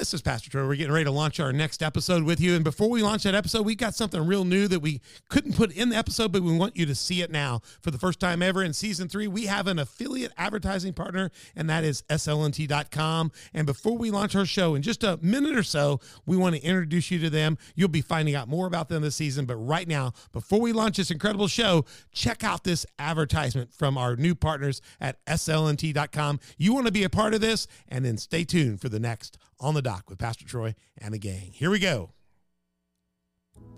This is Pastor Troy. We're getting ready to launch our next episode with you. And before we launch that episode, we've got something real new that we couldn't put in the episode, but we want you to see it now. For the first time ever in season three, we have an affiliate advertising partner, and that is slnt.com. And before we launch our show in just a minute or so, we want to introduce you to them. You'll be finding out more about them this season. But right now, before we launch this incredible show, check out this advertisement from our new partners at slnt.com. You want to be a part of this, and then stay tuned for the next on the dock with Pastor Troy and the gang. Here we go.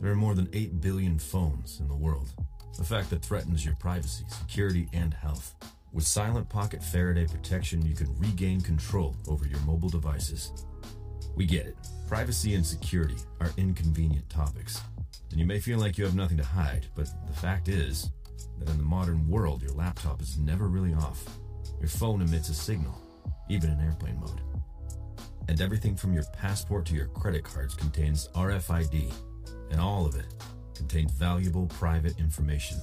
There are more than 8 billion phones in the world, a fact that threatens your privacy, security, and health. With Silent Pocket Faraday protection, you can regain control over your mobile devices. We get it. Privacy and security are inconvenient topics, and you may feel like you have nothing to hide, but the fact is that in the modern world, your laptop is never really off. Your phone emits a signal, even in airplane mode. And everything from your passport to your credit cards contains RFID, and all of it contains valuable private information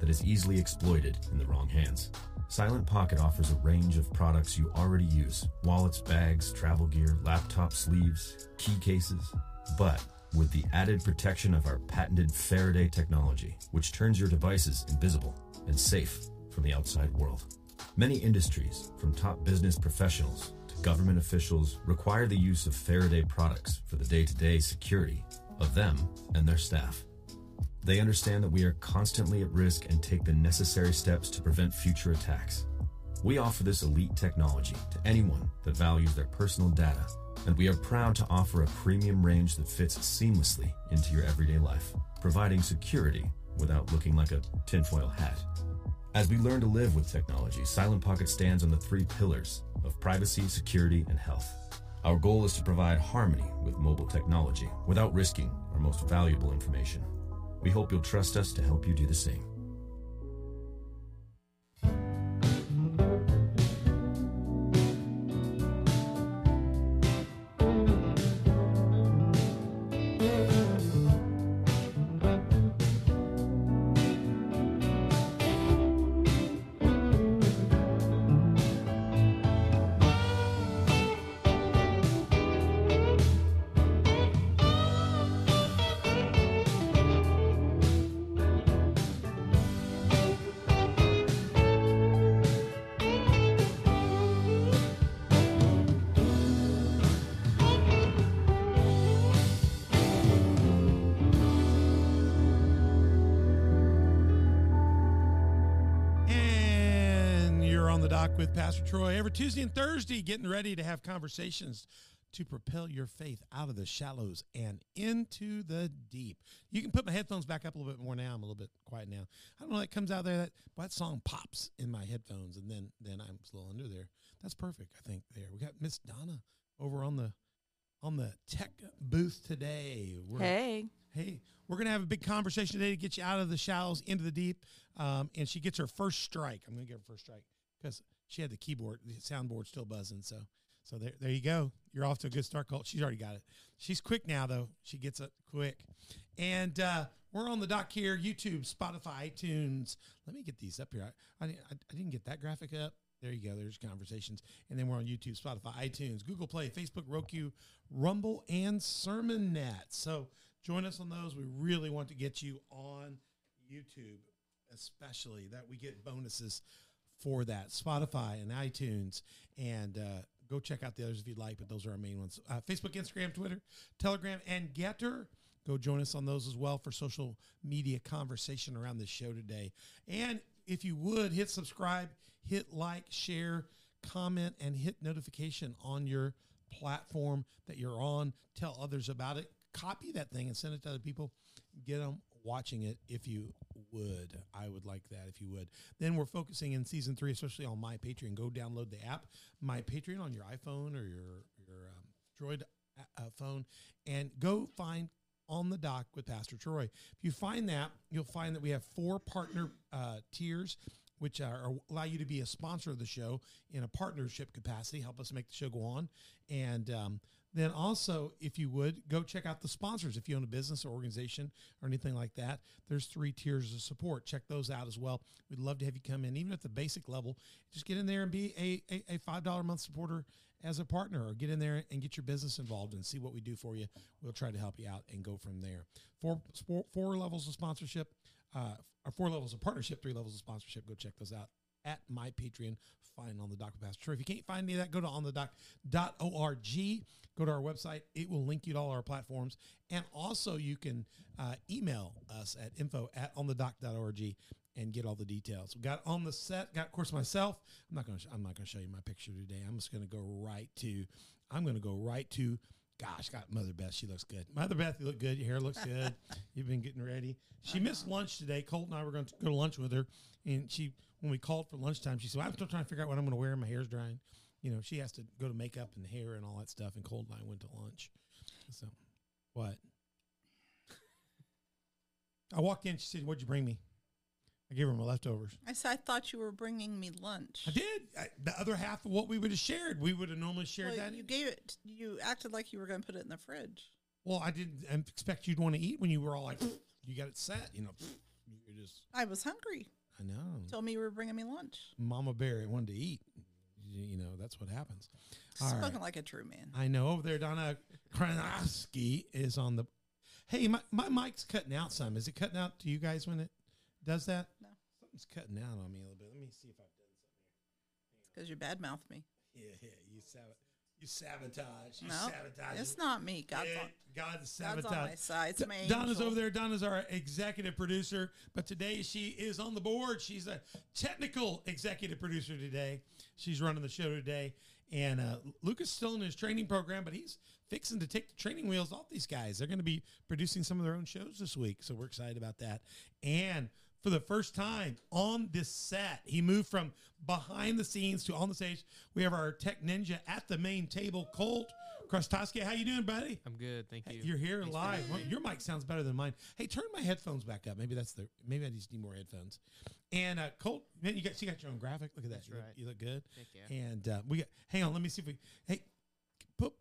that is easily exploited in the wrong hands. Silent Pocket offers a range of products you already use wallets, bags, travel gear, laptop sleeves, key cases, but with the added protection of our patented Faraday technology, which turns your devices invisible and safe from the outside world. Many industries, from top business professionals government officials, require the use of Faraday products for the day to day security of them and their staff. They understand that we are constantly at risk and take the necessary steps to prevent future attacks. We offer this elite technology to anyone that values their personal data, and we are proud to offer a premium range that fits seamlessly into your everyday life, providing security without looking like a tinfoil hat. As we learn to live with technology, Silent Pocket stands on the three pillars of privacy, security, and health. Our goal is to provide harmony with mobile technology without risking our most valuable information. We hope you'll trust us to help you do the same. Thursday, getting ready to have conversations to propel your faith out of the shallows and into the deep. You can put my headphones back up a little bit more now. I'm a little bit quiet now. I don't know. That comes out there. That that song pops in my headphones, and then then I'm a little under there. That's perfect. I think there. We got Miss Donna over on the on the tech booth today. We're, Hey. Hey, we're going to have a big conversation today to get you out of the shallows into the deep. Um, and she gets her first strike. I'm going to give her first strike because she had the keyboard, the soundboard still buzzing. So, so there, there you go. You're off to a good start, Colt. She's already got it. She's quick now, though. She gets it quick. And uh, we're on the dock here YouTube, Spotify, iTunes. Let me get these up here. I, I, I didn't get that graphic up. There you go. There's conversations. And then we're on YouTube, Spotify, iTunes, Google Play, Facebook, Roku, Rumble, and SermonNet. So join us on those. We really want to get you on YouTube, especially that we get bonuses for that. Spotify and iTunes. And uh, go check out the others if you'd like, but those are our main ones. Uh, Facebook, Instagram, Twitter, Telegram, and Gettr. Go join us on those as well for social media conversation around this show today. And if you would hit subscribe, hit like, share, comment, and hit notification on your platform that you're on. Tell others about it. Copy that thing and send it to other people. Get them watching it if you would. I would like that if you would. Then we're focusing in season three, especially on My Patreon. Go download the app, My Patreon, on your iPhone or your your um, Droid uh, phone, and go find on the dock with Pastor Troy. If you find that, you'll find that we have four partner uh, tiers, which are, allow you to be a sponsor of the show in a partnership capacity, help us make the show go on. And um, then also, if you would, go check out the sponsors. If you own a business or organization or anything like that, there's three tiers of support. Check those out as well. We'd love to have you come in, even at the basic level. Just get in there and be a, a, a $5 a month supporter as a partner or get in there and get your business involved and see what we do for you. We'll try to help you out and go from there. Four, four, four levels of sponsorship, uh, or four levels of partnership, three levels of sponsorship. Go check those out at my Patreon. Find on the dock with Pastor Troy. If you can't find any of that, go to onthedoc.org. Go to our website. It will link you to all our platforms. And also you can uh, email us at info at onthedoc.org and get all the details. We got on the set, got of course myself. I'm not to I'm not going to show you my picture today. I'm just going to go right to I'm going to go right to gosh, got Mother Beth. She looks good. Mother Beth, you look good. Your hair looks good. You've been getting ready. She missed lunch today. Colt and I were going to go to lunch with her, and she when we called for lunchtime, she said, "I'm still trying to figure out what I'm going to wear. My hair's drying." You know, she has to go to makeup and hair and all that stuff. And Colt and I went to lunch. So, what? I walked in. She said, "What'd you bring me?" I gave her my leftovers. I said, I thought you were bringing me lunch. I did. I, the other half of what we would have shared, we would have normally shared Well, that. you gave it. You acted like you were going to put it in the fridge. Well, I didn't expect you'd want to eat when you were all like, you got it set. You know, you're just. I was hungry. I know. Told me you were bringing me lunch. Mama Bear wanted to eat. You know, that's what happens. All right. Spoken like a true man. I know over there, Donna Kranowski is on the. Hey, my, my mic's cutting out some. Is it cutting out to you guys when it does that? No. Something's cutting out on me a little bit. Let me see if I've done something Because you bad badmouthed me. Yeah, yeah. You, sab- you sabotage. You No, sabotage. it's not me. God's Yeah, on, God's God's on my side. It's my Donna's angel. over there. Donna's our executive producer, but today she is on the board. She's a technical executive producer today. She's running the show today. And uh, Lucas still in his training program, but he's fixing to take the training wheels off these guys. They're going to be producing some of their own shows this week. So we're excited about that. And for the first time on this set, he moved from behind the scenes to on the stage. We have our tech ninja at the main table, Colt Krostowski. How you doing, buddy? I'm good, thank Hey, you. You're here Thanks live. Well, your mic sounds better than mine. Hey, turn my headphones back up. Maybe that's the. Maybe I just need more headphones. And uh, Colt, man, you got you got your own graphic. Look at that. That's you, look, right. you look good. Heck yeah. And uh, we got. Hang on. Let me see if we. Hey, put.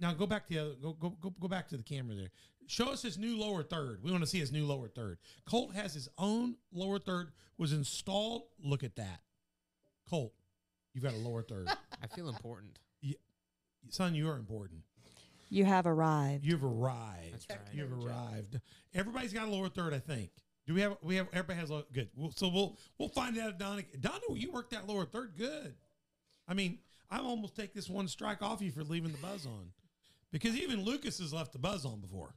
Now go back to the other. Go go go go back to the camera there. Show us his new lower third. We want to see his new lower third. Colt has his own lower third. Was installed. Look at that. Colt, you've got a lower third. I feel important. Son, you are important. You have arrived. You've arrived. That's right. You've arrived. Everybody's got a lower third, I think. Do we have? We have. Everybody has a good. Well, so we'll we'll find out. if Donna, Donna, you worked that lower third good. I mean, I almost take this one strike off you for leaving the buzz on, because even Lucas has left the buzz on before.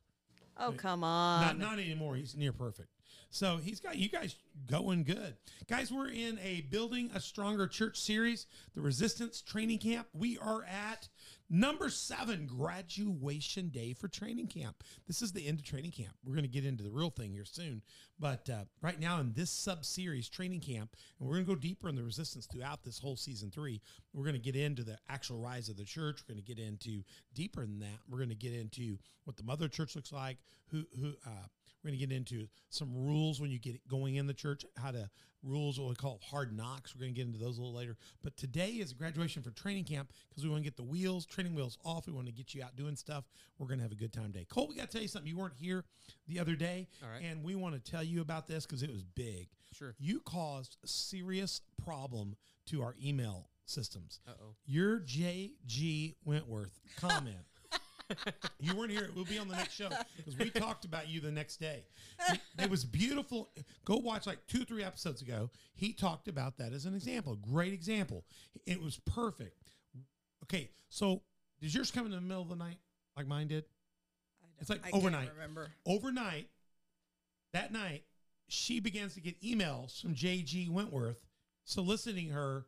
Oh, come on. Not not anymore. He's near perfect. So he's got you guys going good. Guys, we're in a building a stronger church series, the Resistance Training Camp. We are at number seven, graduation day for training camp. This is the end of training camp. We're going to get into the real thing here soon. But uh, right now in this sub series, training camp, and we're going to go deeper in the resistance throughout this whole season three. We're going to get into the actual rise of the church. We're going to get into deeper than that. We're going to get into what the mother church looks like, who who uh, we're going to get into some rules when you get going in the church, how to rules, what we call hard knocks. We're going to get into those a little later. But today is graduation for training camp because we want to get the wheels, training wheels off. We want to get you out doing stuff. We're going to have a good time today. Colt, we got to tell you something. You weren't here the other day, All right. and we want to tell you about this because it was big. Sure. You caused a serious problem to our email systems. Uh oh. Your J.G. Wentworth comment. you weren't here. We'll be on the next show because we talked about you the next day. It, it was beautiful. Go watch like two, three episodes ago. He talked about that as an example. Great example. It was perfect. Okay, so does yours come in the middle of the night like mine did? I don't- It's like I can't overnight. remember. Overnight, that night, she begins to get emails from J.G. Wentworth soliciting her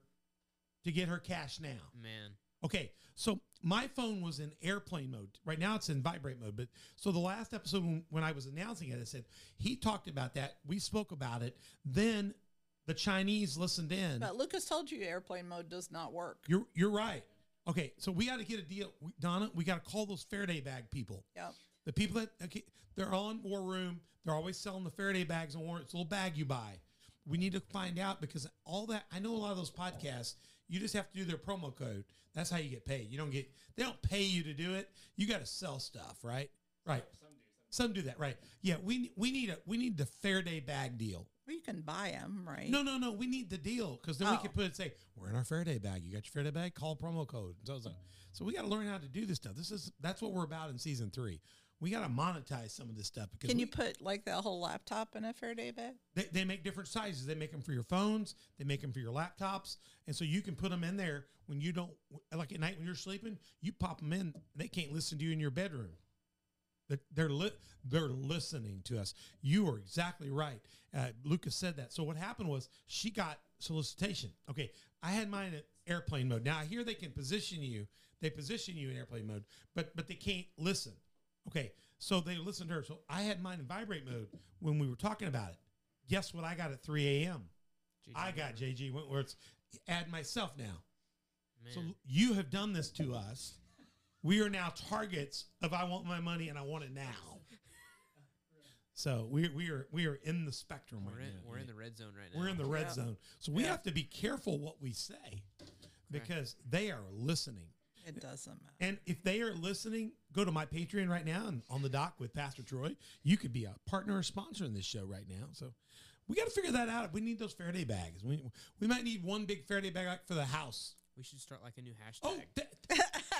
to get her cash now. Man. Okay, so my phone was in airplane mode. Right now it's in vibrate mode. But so the last episode when, when I was announcing it, I said he talked about that. We spoke about it. Then the Chinese listened in. But Lucas told you airplane mode does not work. You're you're right. Okay, so we got to get a deal, We- Donna. We got to call those Faraday bag people. Yep. The people that okay, they're on War Room. They're always selling the Faraday bags and War. It's a little bag you buy. We need to find out because all that I know a lot of those podcasts. You just have to do their promo code. That's how you get paid. You don't get they don't pay you to do it. You got to sell stuff, right? Right. Some do Some do that, right? Yeah, we we need a we need the Faraday bag deal. Well, you can buy them, right? No, no, no. We need the deal because then we Oh. can put it say we're in our Faraday bag. You got your Faraday bag? Call promo code. So so, so we got to learn how to do this stuff. This is that's what we're about in season three. We got to monetize some of this stuff because Can we- you put like the whole laptop in a Faraday bag? they, they make different sizes. They make them for your phones. They make them for your laptops, and so you can put them in there when you don't like at night when you're sleeping. You pop them in. They can't listen to you in your bedroom. They're they're, li- they're listening to us. You are exactly right. Uh, Lucas said that. So what happened was she got solicitation. Okay, I had mine at airplane mode. Now I hear they can position you. They position you in airplane mode, but but they can't listen. Okay, so they listened to her. So I had mine in vibrate mode when we were talking about it. Guess what? I got at 3 a.m. I got JG Wentworth's add myself now. So you have done this to us. We are now targets of I want my money and I want it now. So we we are we are in the spectrum we're right in, now. we're in the red zone right now. We're in the red Yeah. zone. So we Yeah. have to be careful what we say because they are listening. It doesn't matter. And if they are listening, go to my Patreon right now and on the dock with Pastor Troy. You could be a partner or sponsor in this show right now. So we got to figure that out. We need those Faraday bags. We, we might need one big Faraday bag for the house. We should start like a new hashtag. Oh, that,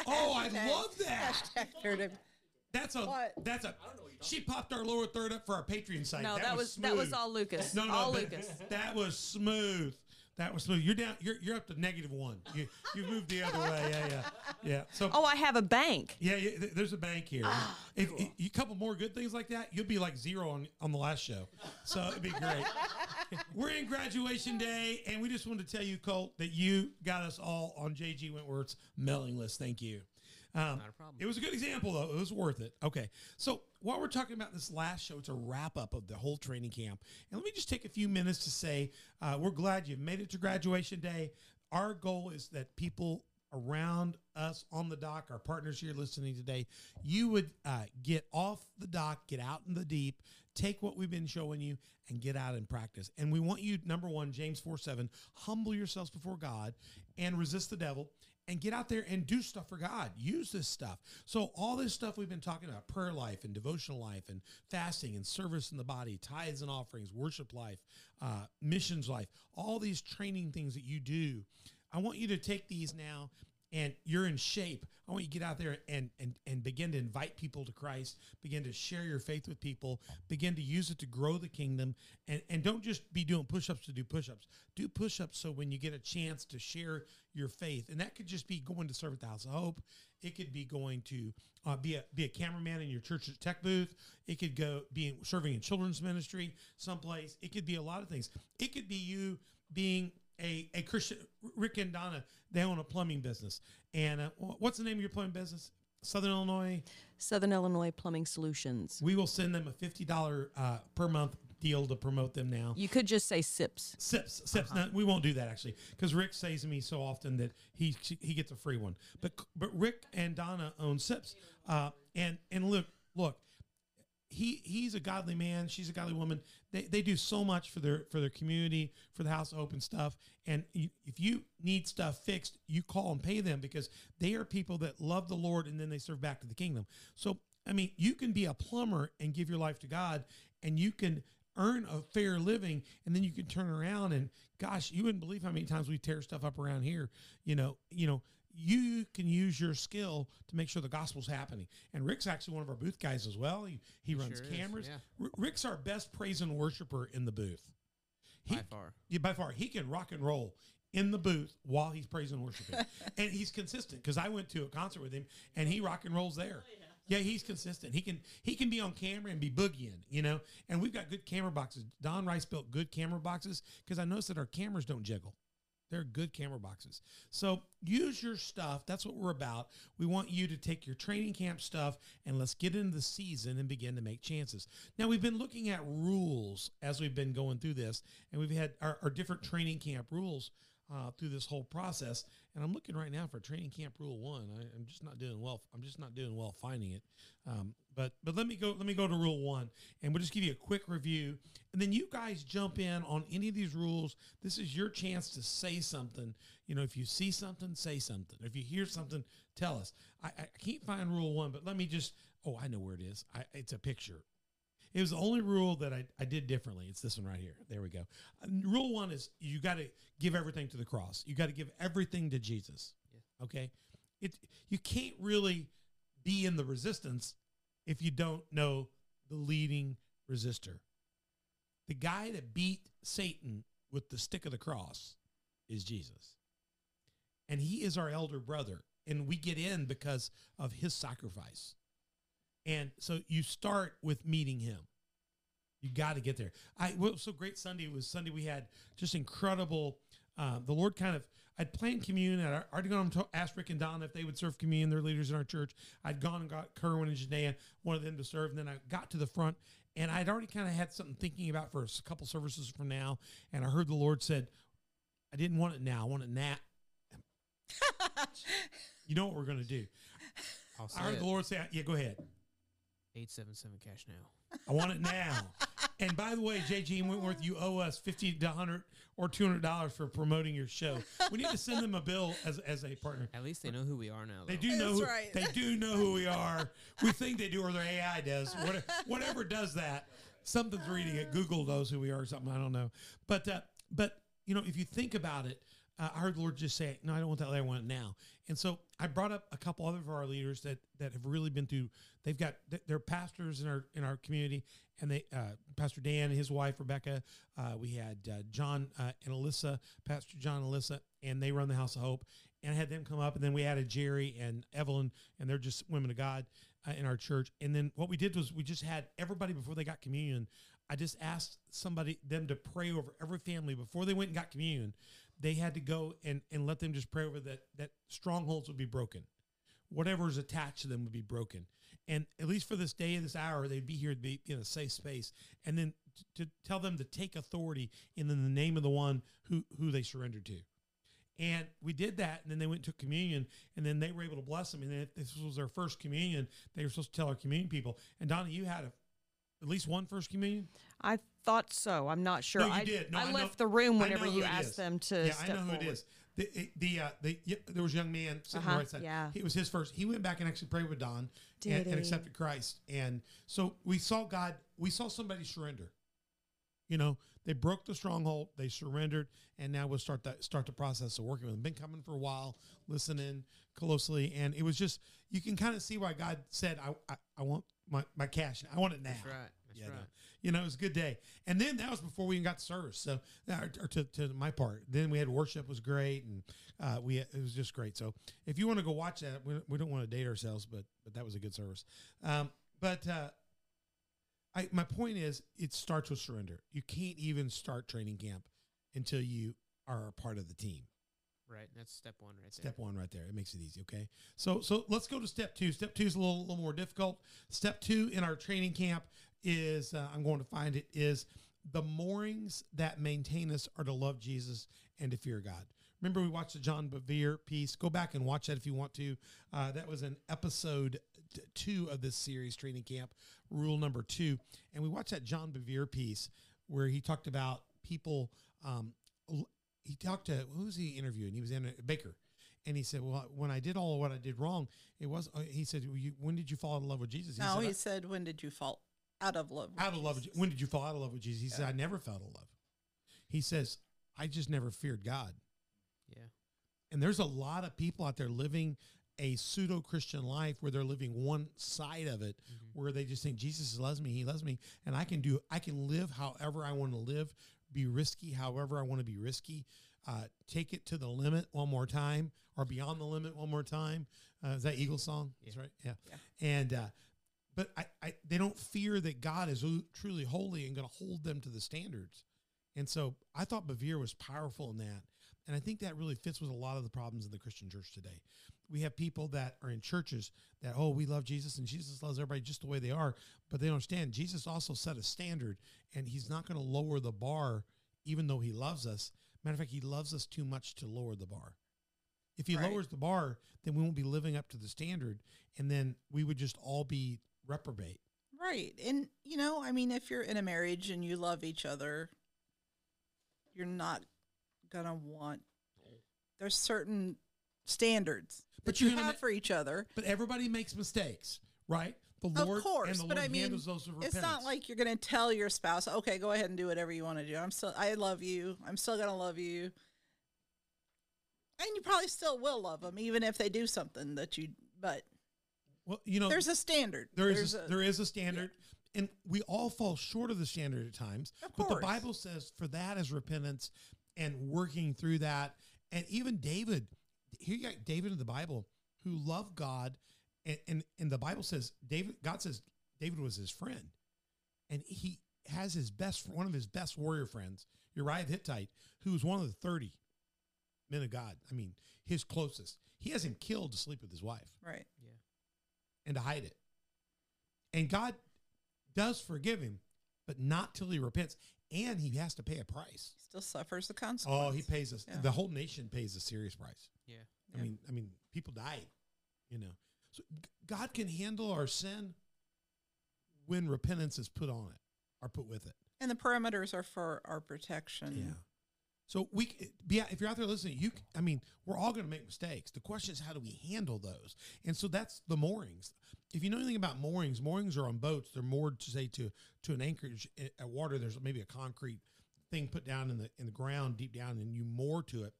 oh, I love that. Hashtag Faraday. That's a What? that's a. She popped our lower third up for our Patreon site. No, that, was that was all Lucas. No, no, all but Lucas. That was smooth. That was smooth. You're down. You're you're up to negative one. You you moved the other way. Yeah, yeah, yeah. So Oh, I have a bank. yeah, yeah th- there's a bank here. Ah, if, if you couple more good things like that, you'll be like zero on on the last show. So it'd be great. We're in graduation day, and we just wanted to tell you, Colt, that you got us all on JG Wentworth's mailing list. Thank you. Um, Not a problem. It was a good example, though. It was worth it. Okay. So while we're talking about this last show, it's a wrap up of the whole training camp. And let me just take a few minutes to say uh, we're glad you've made it to graduation day. Our goal is that people around us on the dock, our partners here listening today, you would uh, get off the dock, get out in the deep, take what we've been showing you, and get out and practice. And we want you, number one, James 4 7, humble yourselves before God and resist the devil and get out there and do stuff for God. Use this stuff. So all this stuff we've been talking about, prayer life and devotional life and fasting and service in the body, tithes and offerings, worship life, uh, missions life, all these training things that you do. I want you to take these now and you're in shape. I want you to get out there and and and begin to invite people to Christ, begin to share your faith with people, begin to use it to grow the kingdom and and don't just be doing push-ups to do push-ups. Do push-ups so when you get a chance to share your faith, and that could just be going to serve at the House of Hope. It could be going to uh, be a be a cameraman in your church's tech booth. It could go being serving in children's ministry someplace. It could be a lot of things. It could be you being a, a Christian. Rick and Donna they own a plumbing business, and uh, what's the name of your plumbing business? Southern Illinois. Southern Illinois Plumbing Solutions. We will send them a fifty dollar uh, per month deal to promote them now. You could just say SIPs. Sips, sips. No, we won't do that actually, because Rick says to me so often that he he gets a free one. But but Rick and Donna own Sips, uh, and and look look, he he's a godly man. She's a godly woman. They, they do so much for their for their community, for the House of Hope stuff. And you, if you need stuff fixed, you call and pay them because they are people that love the Lord and then they serve back to the kingdom. So I mean, you can be a plumber and give your life to God, and you can earn a fair living, and then you can turn around and gosh, you wouldn't believe how many times we tear stuff up around here. You know, you know, you can use your skill to make sure the gospel's happening. And Rick's actually one of our booth guys as well. He, he runs sure cameras. yeah. R- Rick's our best praise and worshiper in the booth. He, By far. yeah, by far, he can rock and roll in the booth while he's praising and worshiping, and he's consistent. Because I went to a concert with him, and he rock and rolls there. Oh, yeah, he's consistent. He can he can be on camera and be boogieing, you know. And we've got good camera boxes. Don Rice built good camera boxes because I noticed that our cameras don't jiggle. They're good camera boxes. So use your stuff. That's what we're about. We want you to take your training camp stuff and let's get into the season and begin to make chances. Now, we've been looking at rules as we've been going through this, and we've had our, our different training camp rules uh, through this whole process. And I'm looking right now for training camp rule one. I, I'm just not doing well. I'm just not doing well finding it. Um, but but let me go. Let me go to rule one, and we'll just give you a quick review, and then you guys jump in on any of these rules. This is your chance to say something. You know, if you see something, say something. If you hear something, tell us. I, I can't find rule one, but let me just Oh, I know where it is. I, it's a picture. It was the only rule that I, I did differently. It's this one right here. There we go. Rule one is you got to give everything to the cross. You got to give everything to Jesus. Yeah. Okay. It you can't really be in the resistance if you don't know the leading resistor. The guy that beat Satan with the stick of the cross is Jesus. And he is our elder brother. And we get in because of his sacrifice. And so you start with meeting him. You got to get there. I what was so great Sunday it was Sunday we had just incredible. Uh, the Lord kind of I'd planned communion. I'd already gone to ask Rick and Don if they would serve communion. They're leaders in our church. I'd gone and got Kerwin and Janaea, one of them to serve. And then I got to the front and I'd already kind of had something thinking about for a couple services from now. And I heard the Lord said, I didn't want it now. I want it now. you know what we're going to do. I'll say I heard it. the Lord say, yeah, go ahead. 877 cash now. I want it now. and by the way, JG Wentworth, you owe us fifty to hundred or two hundred dollars for promoting your show. We need to send them a bill as as a partner. At least they know who we are now. They though. do know. Who, right. They do know who we are. We think they do, or their AI does. Whatever, whatever does that, something's reading it. Google knows who we are, or something. I don't know. But uh, but you know, if you think about it, uh, I heard the Lord just say, "No, I don't want that. I want it now." And so I brought up a couple other of our leaders that that have really been through. They've got they're pastors in our in our community, and they uh, Pastor Dan and his wife Rebecca. Uh, we had uh, John uh, and Alyssa, Pastor John and Alyssa, and they run the House of Hope. And I had them come up, and then we added Jerry and Evelyn, and they're just women of God uh, in our church. And then what we did was we just had everybody before they got communion. I just asked somebody them to pray over every family before they went and got communion. They had to go and and let them just pray over that that strongholds would be broken, whatever is attached to them would be broken. And at least for this day and this hour, they'd be here to be in a safe space, and then to, to tell them to take authority in the name of the one who who they surrendered to. And we did that, and then they went to communion, and then they were able to bless them. And this was their first communion, they were supposed to tell our communion people. And Donna, you had a, at least one first communion. I thought so. I'm not sure. No, you I, did. No, I, I know- left the room whenever you asked is. them to yeah, step I know who forward. it is. The the uh, the yeah, there was a young man sitting on Uh-huh, the right side. yeah. it was his first. He went back and actually prayed with Don and, Did and he? accepted Christ. And so we saw God. We saw somebody surrender. You know, they broke the stronghold. They surrendered, and now we'll start that start the process of working with them. Been coming for a while, listening closely, and it was just you can kind of see why God said, "I I, I want my, my cash. I want it now." That's right. That's Yeah, right. no. You know, it was a good day. And then that was before we even got service. So, uh, or, to, to my part, then we had worship was great, and uh, we it was just great. So, if you want to go watch that, we, we don't want to date ourselves, but but that was a good service. Um, but uh, I my point is, it starts with surrender. You can't even start training camp until you are a part of the team. Right. That's step one right there. Step one right there. It makes it easy. Okay. So so let's go to step two. Step two is a little, little more difficult. Step two in our training camp is uh, I'm going to find it is the moorings that maintain us are to love Jesus and to fear God. Remember we watched the John Bevere piece. Go back and watch that if you want to. Uh, that was an episode two of this series, training camp, rule number two, and we watched that John Bevere piece where he talked about people. Um, he talked to who was he interviewing? He was in a, Bakker, and he said, "Well, when I did all of what I did wrong, it was." Uh, he said, well, you, "When did you fall in love with Jesus?" No, said, he "I- said, "When did you fall out of love?" with out of love. With, when did you fall out of love with Jesus? He said, "I never fell out of love." He says, "I just never feared God." Yeah. And there's a lot of people out there living a pseudo Christian life where they're living one side of it, where they just think Jesus loves me, He loves me, and I can do, I can live however I want to live, be risky however I want to be risky, uh, take it to the limit one more time, or beyond the limit one more time. Uh, is that Eagle song? That's right. Yeah. And uh, but I, I, they don't fear that God is truly holy and going to hold them to the standards. And so I thought Bevere was powerful in that. And I think that really fits with a lot of the problems in the Christian church today. We have people that are in churches that, oh, we love Jesus and Jesus loves everybody just the way they are, but they don't understand Jesus also set a standard and he's not going to lower the bar even though he loves us. Matter of fact, he loves us too much to lower the bar. If he Right. lowers the bar, then we won't be living up to the standard and then we would just all be reprobate. Right. And, you know, I mean, if you're in a marriage and you love each other, you're not going to want, there's certain standards But you have ma- for each other. But everybody makes mistakes, right? the Of Lord course, and the but Lord I mean, It's not like you're going to tell your spouse, "Okay, go ahead and do whatever you want to do. I'm still, I love you. I'm still going to love you." And you probably still will love them, even if they do something that you. But well, you know, there's a standard. There is There's a, there is a standard, and we all fall short of the standard at times. Of but the. Bible says for that is repentance and working through that. And even David, here you got David in the Bible who loved God, and and, and the Bible says David, God says David was his friend, and he has his best one of his best warrior friends, Uriah the Hittite, who was one of the thirty men of God. I mean, his closest. He has him killed to sleep with his wife right. Yeah. And to hide it. And God does forgive him, but not till he repents, and he has to pay a price. Still suffers the consequence. Oh, he pays us. Yeah. The whole nation pays a serious price. Yeah. I Yeah. mean, I mean, people died. You know, so God can handle our sin when repentance is put on it or put with it. And the parameters are for our protection. Yeah. So we, yeah, if you're out there listening, you, I mean, we're all going to make mistakes. The question is, how do we handle those? And so that's the moorings. If you know anything about moorings, moorings are on boats. They're moored to say to to an anchorage eh, at water. There's maybe a concrete thing put down in the in the ground deep down, and you moor to it.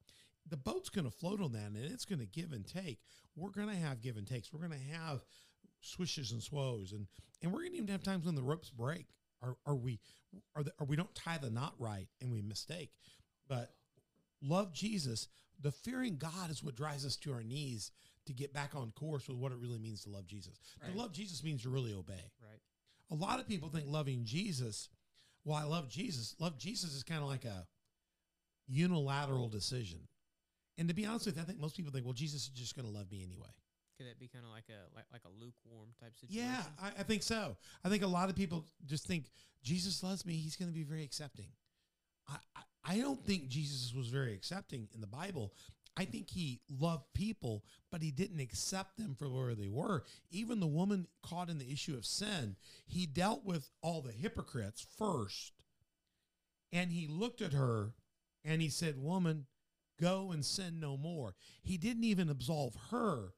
The boat's going to float on that, and it's going to give and take. We're going to have give and takes. We're going to have swishes and swows, and and we're going to even have times when the ropes break, or or we or, the, or we don't tie the knot right and we mistake. But love Jesus. The fearing God is what drives us to our knees to get back on course with what it really means to love Jesus. Right. To love Jesus means to really obey. Right. A lot of people think loving Jesus, well, I love Jesus. Love Jesus is kind of like a unilateral decision. And to be honest with you, I think most people think, well, Jesus is just going to love me anyway. Could that be kind of like a like, like a lukewarm type situation? Yeah, I, I think so. I think a lot of people just think Jesus loves me. He's going to be very accepting. I, I, don't think Jesus was very accepting in the Bible. I think he loved people, but he didn't accept them for where they were. Even the woman caught in the issue of sin, he dealt with all the hypocrites first. And he looked at her and he said, Woman, go and sin no more. He didn't even absolve her.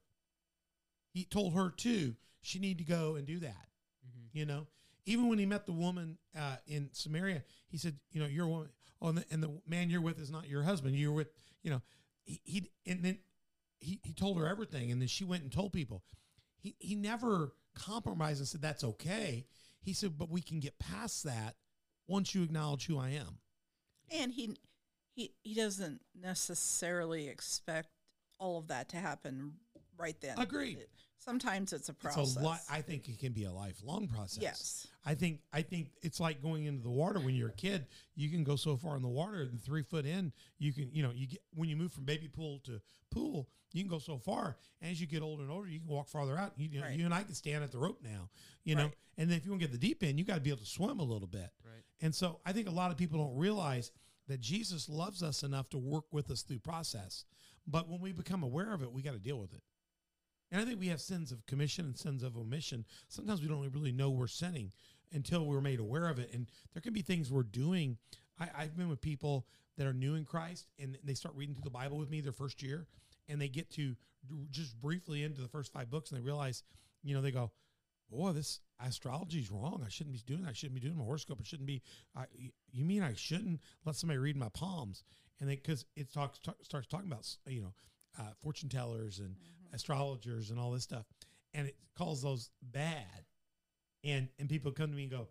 He told her too, she need to go and do that. hmm You know, even when he met the woman uh, in Samaria, he said, "You know, you're a woman. And the, and the man you're with is not your husband. You're with, you know." He, he and then he he told her everything, and then she went and told people. He he never compromised and said that's okay. He said, "But we can get past that once you acknowledge who I am." And he he he doesn't necessarily expect all of that to happen right then. Agreed. It- sometimes it's a It's process. a lot. I think it can be a lifelong process. Yes. I think I think it's like going into the water when you're a kid. You can go so far in the water, and three foot in, you can you know you get when you move from baby pool to pool, you can go so far. As you get older and older, you can walk farther out. You, you know, you and I can stand at the rope now. You know, Right. and then if you want to get the deep end, you got to be able to swim a little bit. Right. And so I think a lot of people don't realize that Jesus loves us enough to work with us through process. But when we become aware of it, we got to deal with it. And I think we have sins of commission and sins of omission. Sometimes we don't really know we're sinning until we're made aware of it. And there can be things we're doing. I, I've been with people that are new in Christ and they start reading through the Bible with me their first year and they get to just briefly into the first five books and they realize, you know, they go, boy, this astrology is wrong. I shouldn't be doing that. I shouldn't be doing my horoscope. I shouldn't be. I, you mean I shouldn't let somebody read my palms? And then because it talks talk, starts talking about you know uh, fortune tellers and astrologers and all this stuff, and it calls those bad. And and people come to me and go,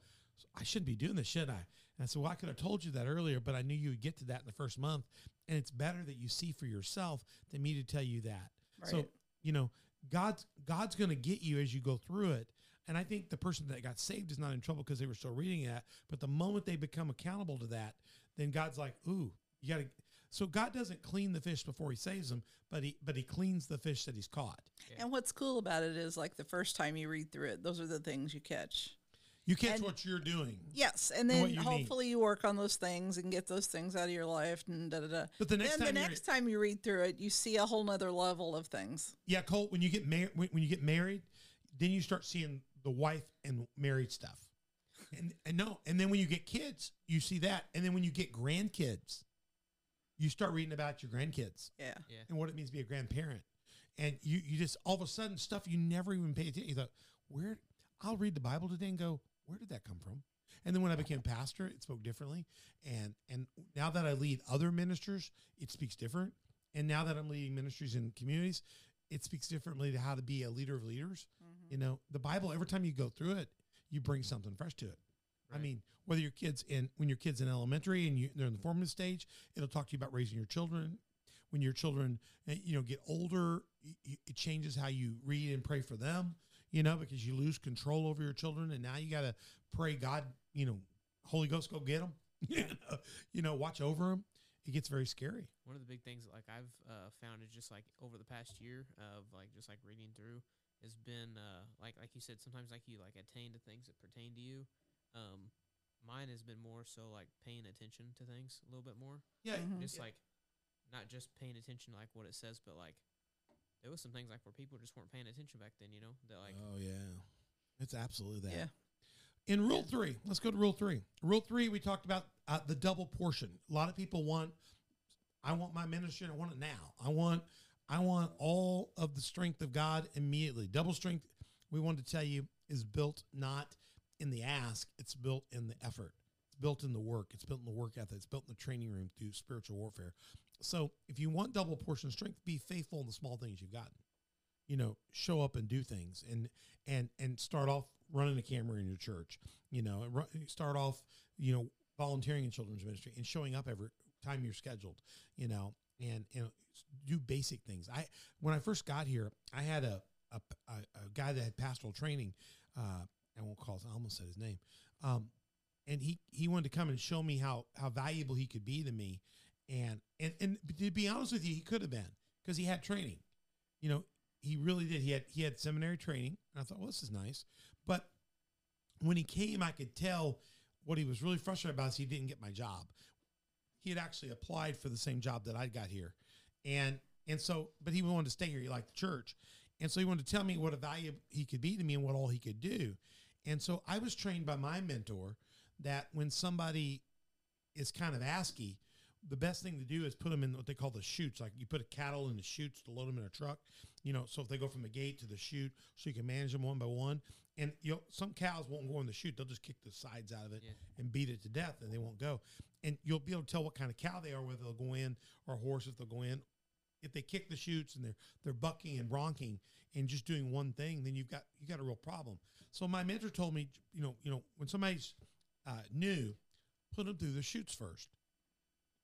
I shouldn't be doing this, should I? And I said, Well, I could have told you that earlier, but I knew you would get to that in the first month. And it's better that you see for yourself than me to tell you that. So you know, God's God's going to get you as you go through it. And I think the person that got saved is not in trouble because they were still reading that. But the moment they become accountable to that, then God's like, "Ooh, you got to." So God doesn't clean the fish before He saves them, but He but He cleans the fish that He's caught. And what's cool about it is like the first time you read through it, those are the things you catch. You catch And- what you're doing, Yes, and And what then need. hopefully you work on those things and get those things out of your life and da da da. but the next then time the you're- next time you read through it, you see a whole nother level of things. Yeah, Colt. When you get married, when, when you get married, then you start seeing the wife and married stuff. And and no, and then when you get kids, you see that. And then when you get grandkids, you start reading about your grandkids Yeah. Yeah. and what it means to be a grandparent. And you you just all of a sudden stuff you never even paid attention. You thought, where I'll read the Bible today and go, where did that come from? And then when I became pastor, it spoke differently. And and now that I lead other ministers, it speaks different. And now that I'm leading ministries in communities, it speaks differently to how to be a leader of leaders. Mhm. You know, the Bible, every time you go through it, you bring something fresh to it. I mean, whether your kids in when your kids in elementary and you, they're in the formative stage, it'll talk to you about raising your children. When your children, uh, you know, get older, it changes how you read and pray for them. You know, because you lose control over your children, and now you got to pray God. You know, Holy Ghost, go get them. you, know, you know, watch over them. It gets very scary. One of the big things like I've uh, found is just like over the past year of like just like reading through has been uh, like like you said sometimes like you like attain to things that pertain to you. Um, mine has been more so like paying attention to things a little bit more. Yeah, Mhm. Just like not just paying attention to like what it says, but like there was some things like where people just weren't paying attention back then. You know that like oh yeah, it's absolutely that. Yeah. In rule three, let's go to rule three. Rule three, we talked about uh, the double portion. A lot of people want, I want my ministry, and I want it now. I want, I want all of the strength of God immediately. Double strength, we want to tell you, is built not in the ask; it's built in the effort. It's built in the work. It's built in the work ethic. It's built in the training room through spiritual warfare. So, if you want double portion strength, be faithful in the small things you've gotten. You know, show up and do things, and and and start off running a camera in your church. You know, start off, you know, volunteering in children's ministry and showing up every time you're scheduled. You know, and and do basic things. I when I first got here, I had a, a, a guy that had pastoral training. Uh, I won't call. His, I almost said his name. Um, and he he wanted to come and show me how how valuable he could be to me. And and and to be honest with you, he could have been because he had training. You know, he really did. He had he had seminary training, and I thought, well, this is nice. But when he came, I could tell what he was really frustrated about is he didn't get my job. He had actually applied for the same job that I got here, and and so, but he wanted to stay here. He liked the church, and so he wanted to tell me what a value he could be to me and what all he could do. And so I was trained by my mentor that when somebody is kind of asky, the best thing to do is put them in what they call the chutes. Like you put a cattle in the chutes to load them in a truck. You know, so if they go from the gate to the chute, so you can manage them one by one. And you know, some cows won't go in the chute; they'll just kick the sides out of it Yeah. and beat it to death, and they won't go. And you'll be able to tell what kind of cow they are, whether they'll go in, or a horse if they'll go in. If they kick the chutes and they're they're bucking and bronking and just doing one thing, then you've got you got a real problem. So my mentor told me, you know, you know, when somebody's uh, new, put them through the chutes first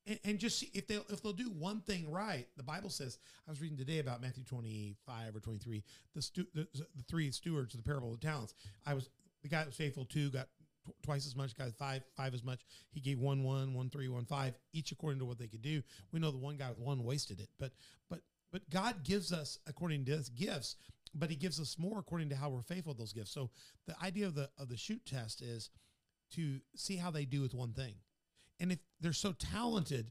and, and just see if they'll if they'll do one thing right. The Bible says I was reading today about Matthew twenty five or twenty three. The, stu- the the three stewards of the parable of the talents. I was the guy that was faithful two got tw- twice as much. Got five five as much. He gave one one one three one five each according to what they could do. We know the one guy with one wasted it, but but but God gives us according to his gifts. But he gives us more according to how we're faithful with those gifts. So the idea of the of the chute test is to see how they do with one thing. And if they're so talented,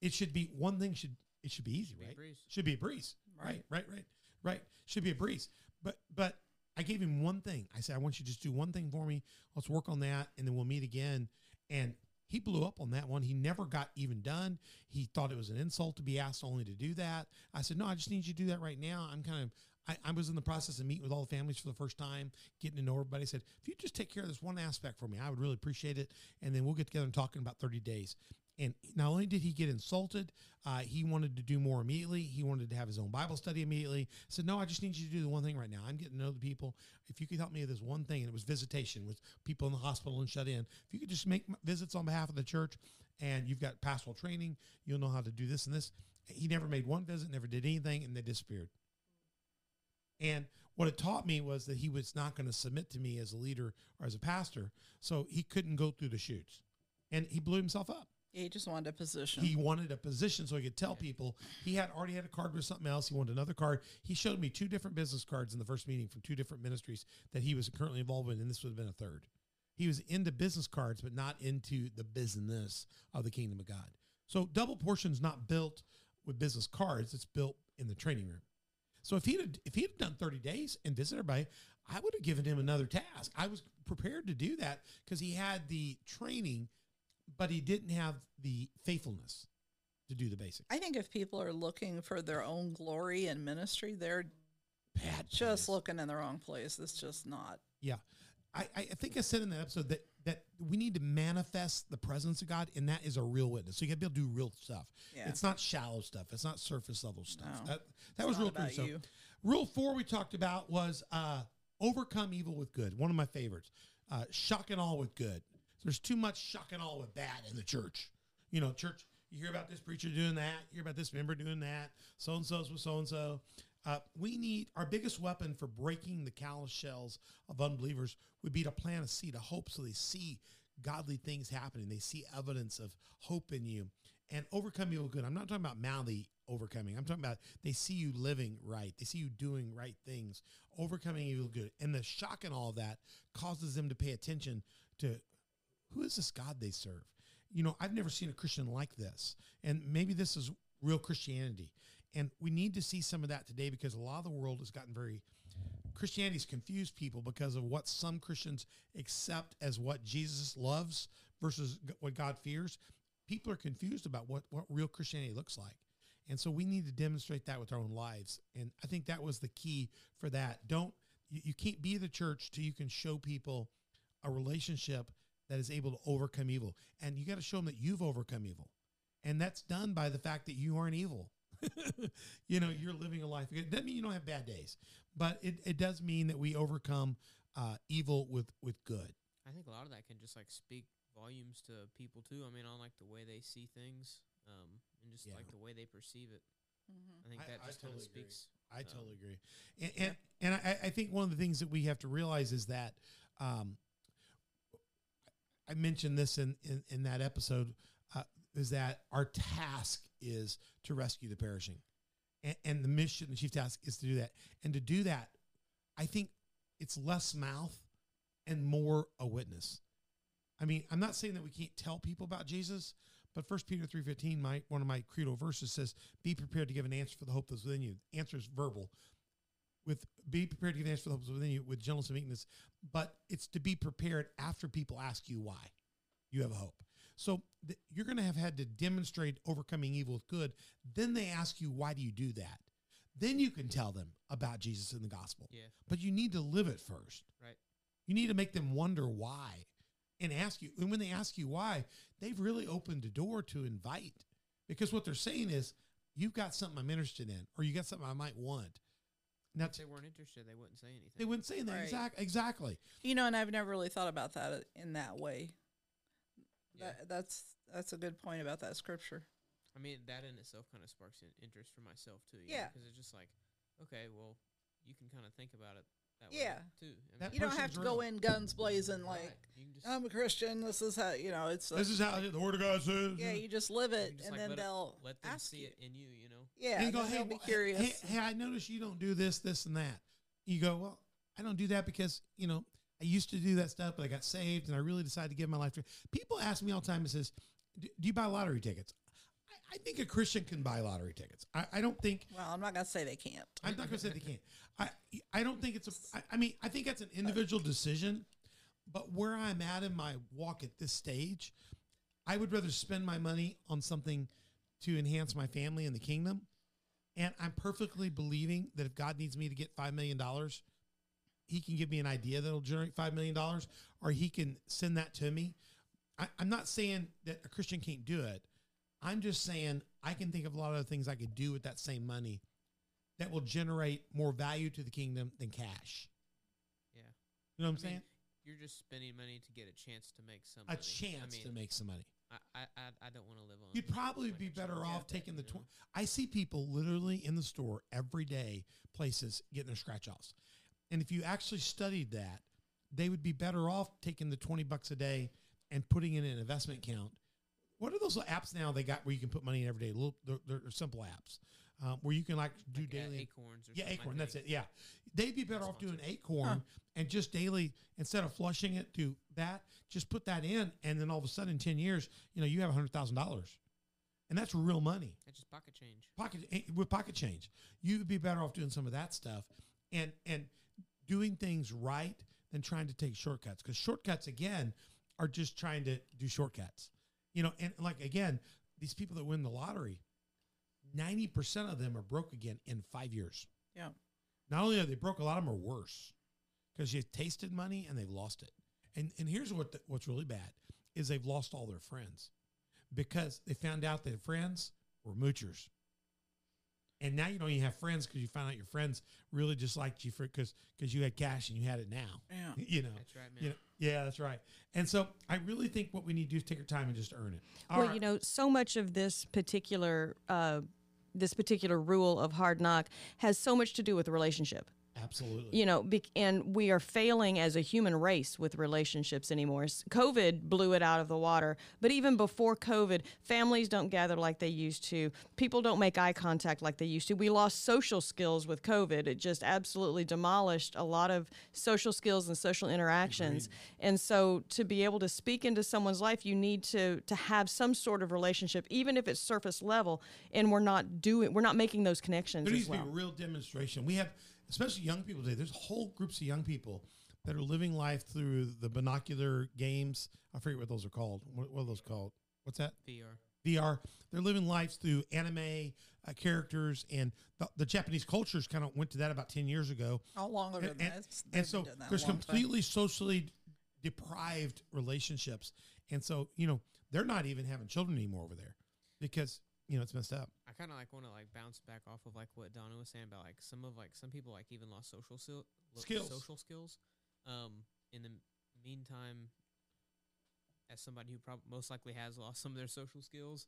it should be one thing should it should be easy, Be a right? breeze. Should be a breeze. Right, right, right, right. Should be a breeze. But but I gave him one thing. I said, I want you to just do one thing for me. Let's work on that, and then we'll meet again. And he blew up on that one. He never got even done. He thought it was an insult to be asked only to do that. I said, No, I just need you to do that right now. I'm kind of I, I was in the process of meeting with all the families for the first time, getting to know everybody. I said, if you just take care of this one aspect for me, I would really appreciate it. And then we'll get together and talk in about 30 days. And not only did he get insulted, uh, he wanted to do more immediately. He wanted to have his own Bible study immediately. I said, No, I just need you to do the one thing right now. I'm getting to know the people. If you could help me with this one thing, and it was visitation with people in the hospital and shut in. If you could just make visits on behalf of the church and you've got pastoral training, you'll know how to do this and this. He never made one visit, never did anything, and they disappeared. And what it taught me was that he was not going to submit to me as a leader or as a pastor. So he couldn't go through the chutes. And he blew himself up. He just wanted a position. He wanted a position so he could tell people he had already had a card with something else. He wanted another card. He showed me two different business cards in the first meeting from two different ministries that he was currently involved in, and this would have been a third. He was into business cards, but not into the business of the kingdom of God. So double portion's not built with business cards; it's built in the training room. So if he had if he had done thirty days and visited everybody, I would have given him another task. I was prepared to do that because he had the training, but he didn't have the faithfulness to do the basics. I think if people are looking for their own glory in ministry, they're bad. Just place. looking in the wrong place. It's just not. Yeah. I, I think I said in that episode that that we need to manifest the presence of God, and that is a real witness. So you got to be able to do real stuff. Yeah. It's not shallow stuff. It's not surface level stuff. No. That that was real three. So rule four we talked about was uh, overcome evil with good. One of my favorites. Uh, shock and all with good. There's too much shock and all with that in the church. You know, church. You hear about this preacher doing that. You hear about this member doing that. So and so's with so and so. Uh, we need our biggest weapon for breaking the callous shells of unbelievers would be to plant a seed of hope so they see godly things happening. They see evidence of hope in you and overcome evil good. I'm not talking about mouthy overcoming. I'm talking about they see you living right. They see you doing right things, overcoming evil good. And the shock and all of that causes them to pay attention to who is this God they serve? You know, I've never seen a Christian like this. And maybe this is real Christianity. And we need to see some of that today because a lot of the world has gotten very Christianity's confused people because of what some Christians accept as what Jesus loves versus what God fears. People are confused about what, what real Christianity looks like. And so we need to demonstrate that with our own lives. And I think that was the key for that. Don't you, you can't be the church till you can show people a relationship that is able to overcome evil. And you got to show them that you've overcome evil. And that's done by the fact that you aren't evil. you know, you're living a life. It doesn't mean you don't have bad days, but it, it does mean that we overcome uh, evil with, with good. I think a lot of that can just like speak volumes to people too. I mean, on like the way they see things, um, and just Yeah. like the way they perceive it. Mm-hmm. I think that I just kind totally of agree. speaks. I um, totally agree. And, and, and I, I think one of the things that we have to realize is that um, I mentioned this in, in, in that episode uh, is that our task is to rescue the perishing. And, and the mission, the chief task is to do that. And to do that, I think it's less mouth and more a witness. I mean, I'm not saying that we can't tell people about Jesus, but First Peter 3.15, my one of my credo verses says, be prepared to give an answer for the hope that's within you. Answer is verbal. With be prepared to give an answer for the hope that's within you with gentleness and meekness. But it's to be prepared after people ask you why you have a hope. So th- you're going to have had to demonstrate overcoming evil with good. Then they ask you, why do you do that? Then you can tell them about Jesus and the gospel. Yeah, But you need to live it first. right. You need to make them wonder why and ask you. And when they ask you why, they've really opened the door to invite because what they're saying is, you've got something I'm interested in, or you got something I might want. Now, If they weren't interested, they wouldn't say anything. they wouldn't say anything. Right. exact, exactly. You know, and I've never really thought about that in that way. Yeah. That, that's that's a good point about that scripture. I mean, that in itself kind of sparks an interest for myself too. Yeah. Because it's just like, okay, well, you can kind of think about it that Yeah. way too. I That You don't have person's to go in guns blazing like right. Just, I'm a Christian. This is how you know. It's This is how the word of God says. yeah. You just live it, just, and like, then let they'll let them ask see you. it in you. You know. Yeah, And you go, hey, be wh- curious. Hey, hey, I notice you don't do this, this, and that. You go, well, I don't do that because you know I used to do that stuff, but I got saved, and I really decided to give my life to. People ask me all the time and says, "Do do you buy lottery tickets?" I, think a Christian can buy lottery tickets. I, I don't think Well, I'm not gonna say they can't. I'm not going to say they can't. I I don't think it's a. I, I mean, I think that's an individual decision. But where I'm at in my walk at this stage, I would rather spend my money on something to enhance my family and the kingdom. And I'm perfectly believing that if God needs me to get five million dollars, He can give me an idea that'll generate five million dollars, or He can send that to me. I, I'm not saying that a Christian can't do it. I'm just saying I can think of a lot of things I could do with that same money that will generate more value to the kingdom than cash. Yeah. You know what I'm I saying? mean, you're just spending money to get a chance to make some A money. chance I mean, to make some money. I, I, I, don't want to live on. You'd probably be better off taking the. you know? Tw- I see people literally in the store every day, places getting their scratch offs, and if you actually studied that, they would be better off taking the twenty bucks a day and putting it in an investment account. What are those little apps now they got where you can put money in every day? Little, they're, they're simple apps um, where you can like do Like, uh, daily. acorns or Yeah, something, I Acorn. That's it. Yeah, they'd be better off doing sponsored. Acorn and just daily instead of flushing it. Do that. Just put that in, and then all of a sudden, in ten years, you know, you have a hundred thousand dollars, and that's real money. That's just pocket change. Pocket eh, with pocket change, you would be better off doing some of that stuff, and and doing things right than trying to take shortcuts. Because shortcuts again are just trying to do shortcuts. You know, and like again, these people that win the lottery, ninety percent of them are broke again in five years. Yeah. Not only are they broke, a lot of them are worse because you've tasted money and they've lost it. And and here's what the, what's really bad is they've lost all their friends because they found out that friends were moochers. And now you don't even have friends because you found out your friends really just liked you for because because you had cash and you had it now. Yeah. You know. That's right, man. You know, yeah, that's right. And so I really think what we need to do is take our time and just earn it. All well, right. you know, so much of this particular uh, this particular rule of hard knock has so much to do with the relationship. Absolutely. You know, bec- and we are failing as a human race with relationships anymore. COVID blew it out of the water, but even before COVID, families don't gather like they used to. People don't make eye contact like they used to. We lost social skills with COVID. It just absolutely demolished a lot of social skills and social interactions. And so, to be able to speak into someone's life, you need to to have some sort of relationship, even if it's surface level. And we're not doing, we're not making those connections There needs as well. to be a real demonstration. We have, especially young people today. There's whole groups of young people that are living life through the binocular games. I forget what those are called. What, what are those called? What's that? VR. VR. They're living lives through anime uh, characters, and the, the Japanese cultures kind of went to that about ten years ago. How long than And, that? and, and so been doing that a there's long time. completely socially deprived relationships, and so you know they're not even having children anymore over there because you know it's messed up. I kind of like want to like bounce back off of like what Donna was saying about like some of like some people like even lost social sil- lo- Skills. social skills. Um, in the meantime, as somebody who probably most likely has lost some of their social skills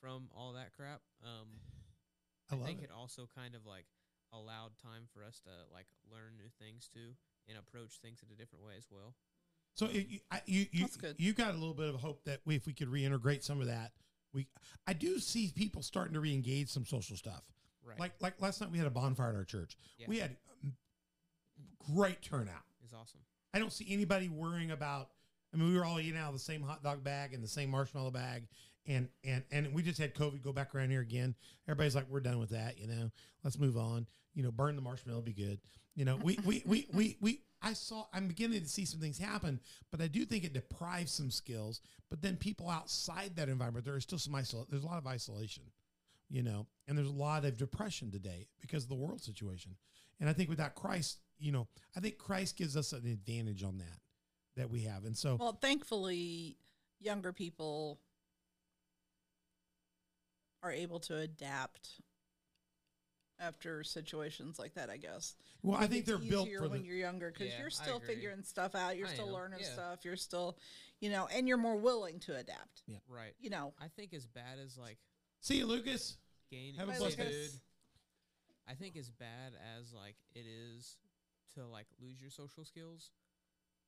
from all that crap, um, I I, think it. it. also kind of like allowed time for us to like learn new things too and approach things in a different way as well. So it, you, I, you, you, you got a little bit of hope that we, if we could reintegrate some of that, we, I do see people starting to reengage some social stuff. Right. Like, like last night we had a bonfire at our church. Yeah. We had um, great turnout. It's awesome. I don't see anybody worrying about. I mean, we were all eating out of the same hot dog bag and the same marshmallow bag, and and and we just had COVID go back around here again. Everybody's like, we're done with that. You know, let's move on. You know, burn the marshmallow, be good. You know, we we we we we. I saw. I'm beginning to see some things happen, but I do think it deprives some skills. But then people outside that environment, there is still some isolation. There's a lot of isolation, you know, and there's a lot of depression today because of the world situation. And I think without Christ, you know, I think Christ gives us an advantage on that that we have. And so, Well, thankfully, younger people are able to adapt after situations like that. I guess. well, I It's think they're built easier for when the. you're younger because Yeah, you're still figuring stuff out. You're I still am, learning yeah. stuff. You're still, you know, and you're more willing to adapt. Yeah, right. You know, I think as bad as like See you, Lucas. gain Have a Bye, blessed day. Lucas. dude. I think as bad as like it is to like lose your social skills,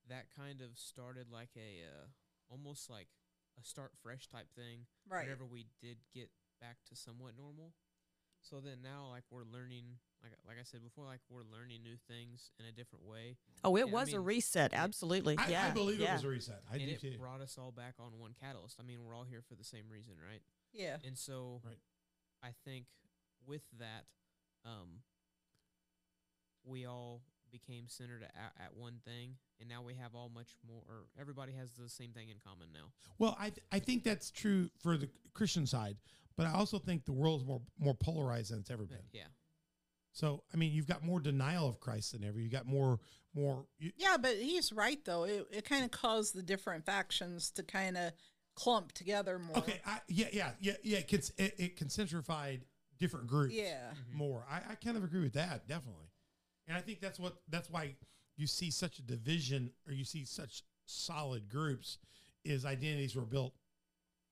that kind of started like a uh, almost like a start fresh type thing. right? Whenever we did get back to somewhat normal, so then now like we're learning, like like I said before, like we're learning new things in a different way, Oh, it Yeah, I was a reset. Absolutely. I, yeah. I believe yeah. it was a reset. I and do it too. brought us all back on one catalyst. I mean, we're all here for the same reason, right? Yeah. And so Right. I think with that, um, we all became centered at, at one thing, and now we have all much more. Or everybody has the same thing in common now. Well, I th- I think that's true for the Christian side, but I also think the world's more more polarized than it's ever been. Yeah, So, I mean, you've got more denial of Christ than ever. You got more more. You, Yeah, but he's right though. It it kind of caused the different factions to kind of clump together more. okay, I, yeah, yeah, yeah, yeah. It, cons- it, it concentrified different groups. Yeah. Mm-hmm. more. I, I kind of agree with that, definitely. And I think that's what that's why you see such a division or you see such solid groups is identities were built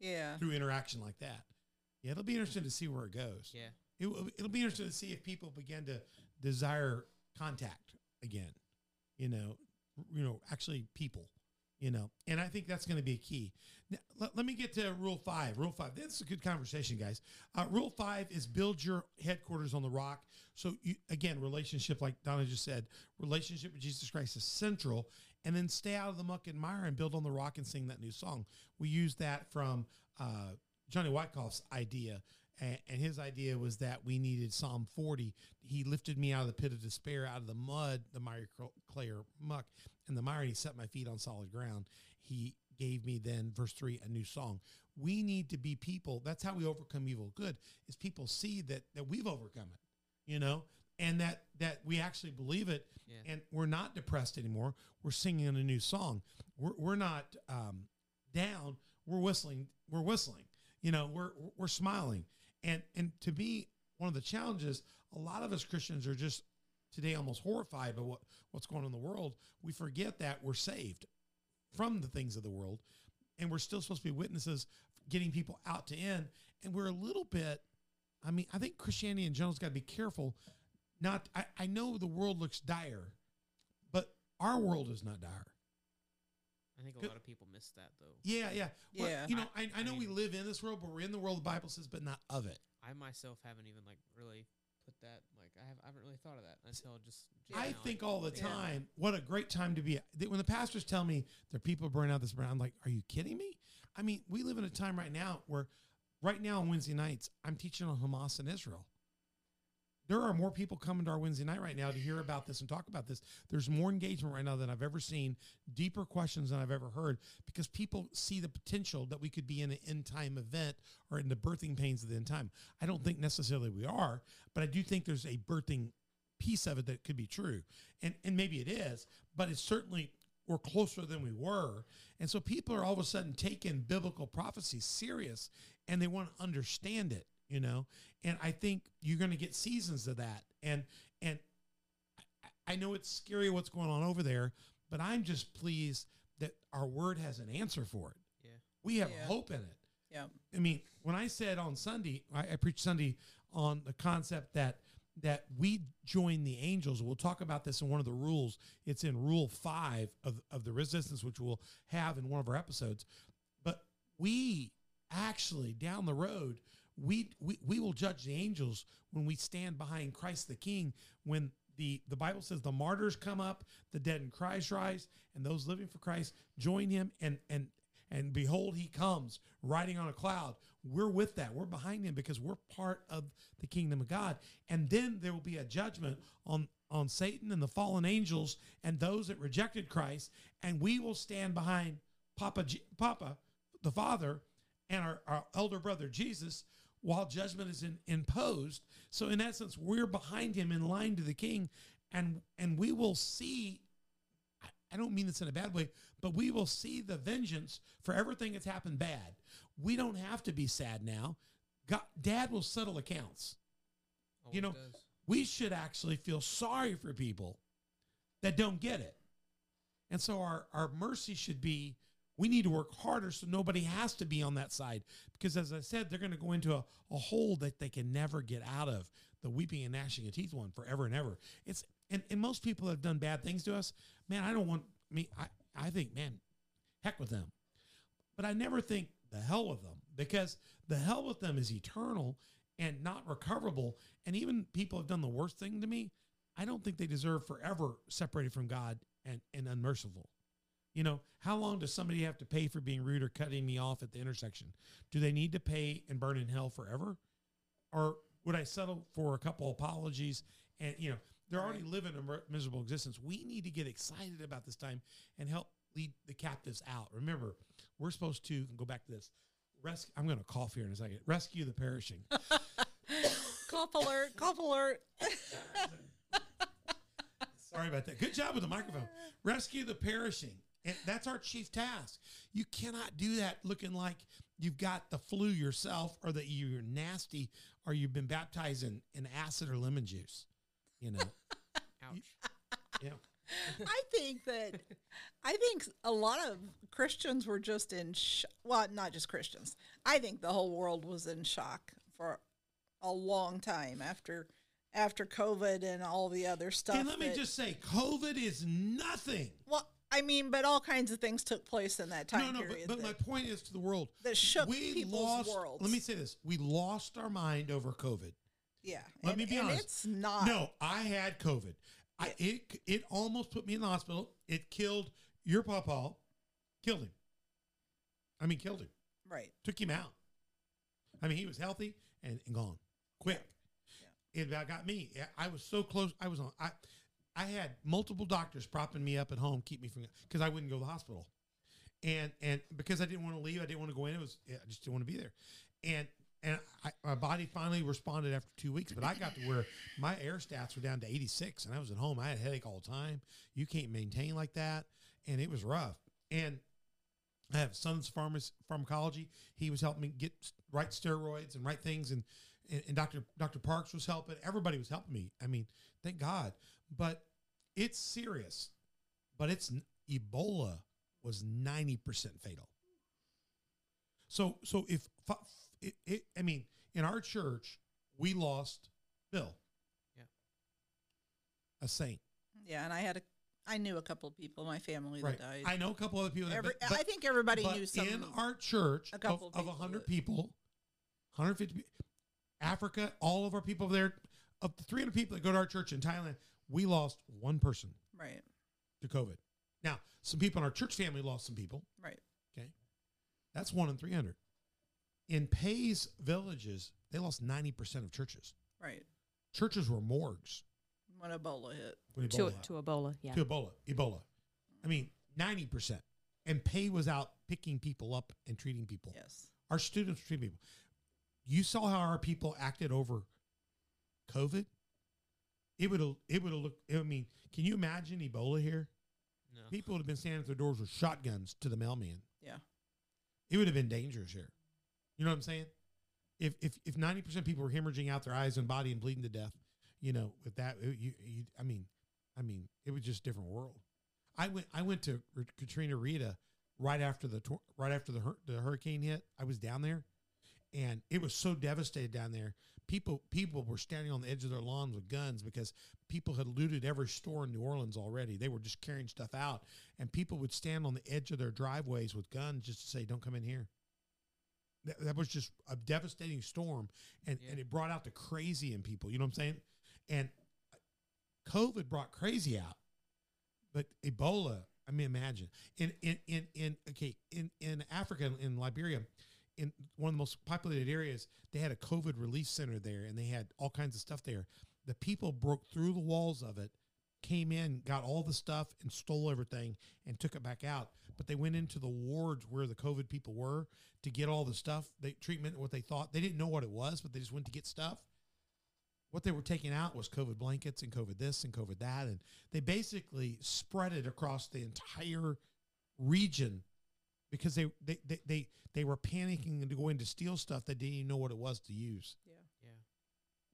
Yeah. through interaction like that. Yeah, it'll be interesting to see where it goes. yeah. It, it'll be interesting to see if people begin to desire contact again. You know, you know, actually people. You know, and I think that's going to be a key. Now, let, let me get to rule five. Rule five. This is a good conversation, guys. Uh, rule five is build your headquarters on the rock. So you, again, relationship, like Donna just said, relationship with Jesus Christ is central. And then stay out of the muck and mire and build on the rock and sing that new song. We use that from uh, Johnny Wyckoff's idea. And, and his idea was that we needed Psalm 40. He lifted me out of the pit of despair, out of the mud, the miry cl- clay or muck, and the mire, he set my feet on solid ground. He gave me then, verse 3, a new song. We need to be people. That's how we overcome evil. Good is people see that that we've overcome it. You know, and that that we actually believe it, Yeah. and we're not depressed anymore. We're singing a new song. We're we're not um, down. We're whistling. We're whistling. You know, we're we're smiling. And and to me, one of the challenges, a lot of us Christians are just today almost horrified by what what's going on in the world. We forget that we're saved from the things of the world, and we're still supposed to be witnesses, getting people out to in. And we're a little bit. I mean, I think Christianity in general's got to be careful. Not, I, I know the world looks dire, but our world is not dire. I think a lot of people miss that though. Yeah, yeah, Well, Yeah. You know, I, I I know we mean- live in this world, but we're in the world the Bible says, but not of it. I myself haven't even like really put that like I have I haven't really thought of that until just. just I now, think all the about time, what a great time to be. When the pastors tell me there are people burn out this brand, I'm like, are you kidding me? I mean, we live in a time right now where, right now on Wednesday nights, I'm teaching on Hamas and Israel. There are more people coming to our Wednesday night right now to hear about this and talk about this. There's more engagement right now than I've ever seen, deeper questions than I've ever heard, because people see the potential that we could be in an end time event or in the birthing pains of the end time. I don't think necessarily we are, but I do think there's a birthing piece of it that could be true. And and maybe it is, but it's certainly we're closer than we were. And so people are all of a sudden taking biblical prophecy serious and they want to understand it, you know? And I think you're going to get seasons of that. And and I- I know it's scary what's going on over there, but I'm just pleased that our word has an answer for it. Yeah. We have Yeah. hope in it. Yeah. I mean, when I said on Sunday, I, I preached Sunday on the concept that that we join the angels. We'll talk about this in one of the rules. It's in Rule Five of of the resistance, which we'll have in one of our episodes. But we actually down the road, we we, we will judge the angels when we stand behind Christ the King. When the the Bible says the martyrs come up, the dead in Christ rise, and those living for Christ join him and and and behold he comes riding on a cloud we're with that we're behind him because we're part of the kingdom of god and then there will be a judgment on on satan and the fallen angels and those that rejected christ and we will stand behind papa papa the father and our, our elder brother jesus while judgment is in, imposed so in essence we're behind him in line to the king and and we will see I- I don't mean this in a bad way, but we will see the vengeance for everything that's happened bad. We don't have to be sad now. God, Dad will settle accounts. Oh, you know. We should actually feel sorry for people that don't get it. And so our, our mercy should be we need to work harder so nobody has to be on that side. Because as I said, they're going to go into a, a hole that they can never get out of the weeping and gnashing of teeth one forever and ever. It's and, and most people have done bad things to us, man, I don't want me I, I think, man, heck with them. But I never think the hell with them because the hell with them is eternal and not recoverable. And even people have done the worst thing to me. I don't think they deserve forever separated from God and, and unmerciful. You know, how long does somebody have to pay for being rude or cutting me off at the intersection? Do they need to pay and burn in hell forever? Or would I settle for a couple apologies and, you know, they're already living a miserable existence. We need to get excited about this time and help lead the captives out. Remember, we're supposed to go back to this. Rescue. I'm going to cough here in a second. Rescue the perishing. Cough alert! Cough alert! Sorry about that. Good job with the microphone. Rescue the perishing. And that's our chief task. You cannot do that looking like you've got the flu yourself or that you're nasty or you've been baptized in, in acid or lemon juice. You know, Ouch. yeah. I think that I think a lot of Christians were just in sh- well, not just Christians. I think the whole world was in shock for a long time after after COVID and all the other stuff. And let me that- just say, COVID is nothing. well, I mean, but all kinds of things took place in that time no, no, but, period. but that, my point is to the world. that shook we people's lost. worlds. Let me say this: we lost our mind over COVID. yeah. Let and, me be honest. It's not. No, I had COVID. I, it it almost put me in the hospital. It killed your papa. Killed him. I mean, killed him. Right. Took him out. I mean, he was healthy and, and gone quick. Yeah. It about got me. I was so close. I was on. I I had multiple doctors propping me up at home, keep me from because I wouldn't go to the hospital, and and because I didn't want to leave, I didn't want to go in. It was I just didn't want to be there, and and I, my body finally responded after two weeks, but I got to where my air stats were down to 86 and I was at home. I had a headache all the time. You can't maintain like that. And it was rough. And I have son's pharmac- pharmacology. He was helping me get right steroids and right things. And, and, and Dr. Dr. Parks was helping. Everybody was helping me. I mean, thank God. But it's serious. But it's Ebola was 90% fatal. So, so if it, it, I mean, in our church, we lost Bill. Yeah. A saint. Yeah, and I had a, I knew a couple of people in my family Right. that died. I know a couple other people that Every, but- but- I think everybody but knew some. in our church a of, couple of people 100 people 150 africa all of our people there of the 300 people that go to our church in thailand we lost one person right, to covid now some people in our church family lost some people right. okay that's one in 300 in Pay's villages they lost 90% of churches Right. churches were morgues When Ebola hit. when To, Ebola to Ebola, yeah. to Ebola. Ebola. I mean, 90%. And Pay was out picking people up and treating people. Yes. Our students were treating people. You saw how our people acted over COVID? It would have, it would have looked, I mean, can you imagine Ebola here? No. People would have been standing at their doors with shotguns to the mailman. Yeah. It would have been dangerous here. You know what I'm saying? If if if 90% of people were hemorrhaging out their eyes and body and bleeding to death, you know, with that, it- you, you, I mean, I mean, it was just a different world. I went I went to R- Katrina Rita right after the tor- right after the hur- the hurricane hit. I was down there, and it was so devastated down there. People people were standing on the edge of their lawns with guns because people had looted every store in New Orleans already. They were just carrying stuff out, and people would stand on the edge of their driveways with guns just to say, "Don't come in here." That, that was just a devastating storm, and, Yeah. and it brought out the crazy in people. You know what I'm saying? And COVID brought crazy out, but Ebola. I mean, imagine in in in, in okay in in Africa in Liberia, in one of the most populated areas, they had a COVID relief center there, and they had all kinds of stuff there. The people broke through the walls of it, came in, got all the stuff, and stole everything, and took it back out. But they went into the wards where the COVID people were to get all the stuff, treatment, what they thought. They didn't know what it was, but they just went to get stuff what they were taking out was COVID blankets and COVID this and COVID that. And they basically spread it across the entire region because they, they, they, they, they were panicking to go in to steal stuff that didn't even know what it was to use, Yeah. Yeah.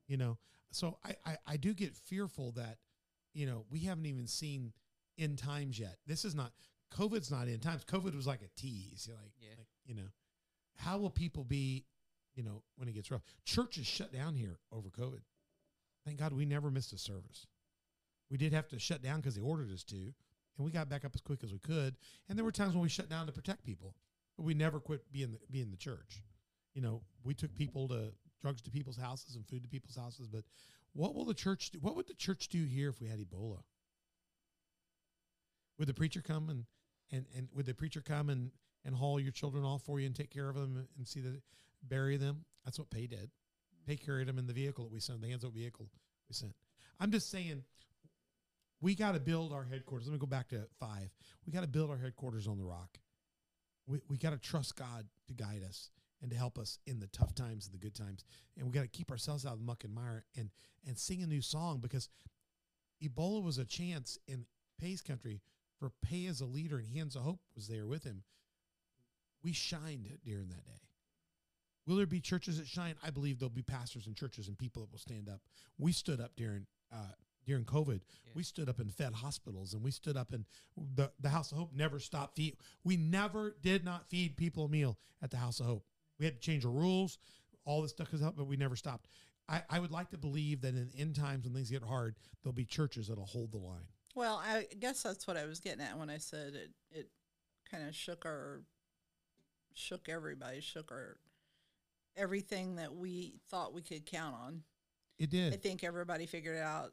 you know? So I, I, I do get fearful that, you know, we haven't even seen end times yet. This is not, COVID's not end times. COVID was like a tease. You're like, Yeah. like, you know, how will people be, you know, when it gets rough? Churches shut down here over COVID. Thank God we never missed a service. We did have to shut down because they ordered us to, and we got back up as quick as we could. And there were times when we shut down to protect people, but we never quit being the, being the church. You know, we took people to drugs to people's houses and food to people's houses. But what will the church do? What would the church do here if we had Ebola? Would the preacher come and and and would the preacher come and and haul your children off for you and take care of them and see that bury them? That's what Pay did. Pay carried them in the vehicle that we sent, the hands up vehicle we sent. I'm just saying, we got to build our headquarters. Let me go back to five. We got to build our headquarters on the rock. We, we got to trust God to guide us and to help us in the tough times and the good times. And we got to keep ourselves out of the muck and mire and, and sing a new song because Ebola was a chance in Pay's country for Pay as a leader and Hands of Hope was there with him. We shined during that day. Will there be churches that shine? I believe there'll be pastors and churches and people that will stand up. We stood up during uh, during COVID. Yeah. We stood up and fed hospitals, and we stood up and the the House of Hope never stopped feed. We never did not feed people a meal at the House of Hope. We had to change the rules. All this stuff was up, but we never stopped. I, I would like to believe that in end times when things get hard, there'll be churches that'll hold the line. Well, I guess that's what I was getting at when I said it. It kind of shook our, shook everybody, shook our, everything that we thought we could count on. It did. I think everybody figured it out,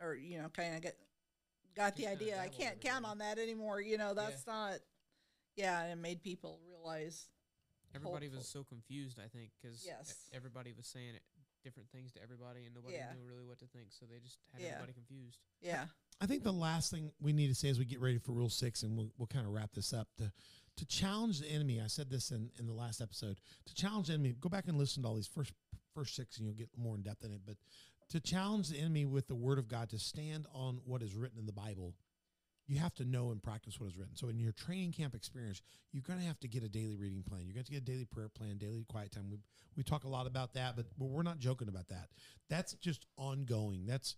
or you know, kind of get got the idea. I can't count on that anymore. You know, that's not. Yeah, and it made people realize. Everybody hopeful. was so confused, I think, because Yes. everybody was saying it, different things to everybody, and nobody Yeah. knew really what to think. So they just had Yeah. everybody confused. Yeah, I think the last thing we need to say as we get ready for Rule Six, and we'll, we'll kind of wrap this up to to challenge the enemy. I said this in, in the last episode. To challenge the enemy, go back and listen to all these first first six, and you'll get more in depth in it. But to challenge the enemy with the word of God, to stand on what is written in the Bible, you have to know and practice what is written. So in your training camp experience, you're going to have to get a daily reading plan. You're going to get a daily prayer plan, daily quiet time. We we talk a lot about that, but, but we're not joking about that. That's just ongoing. That's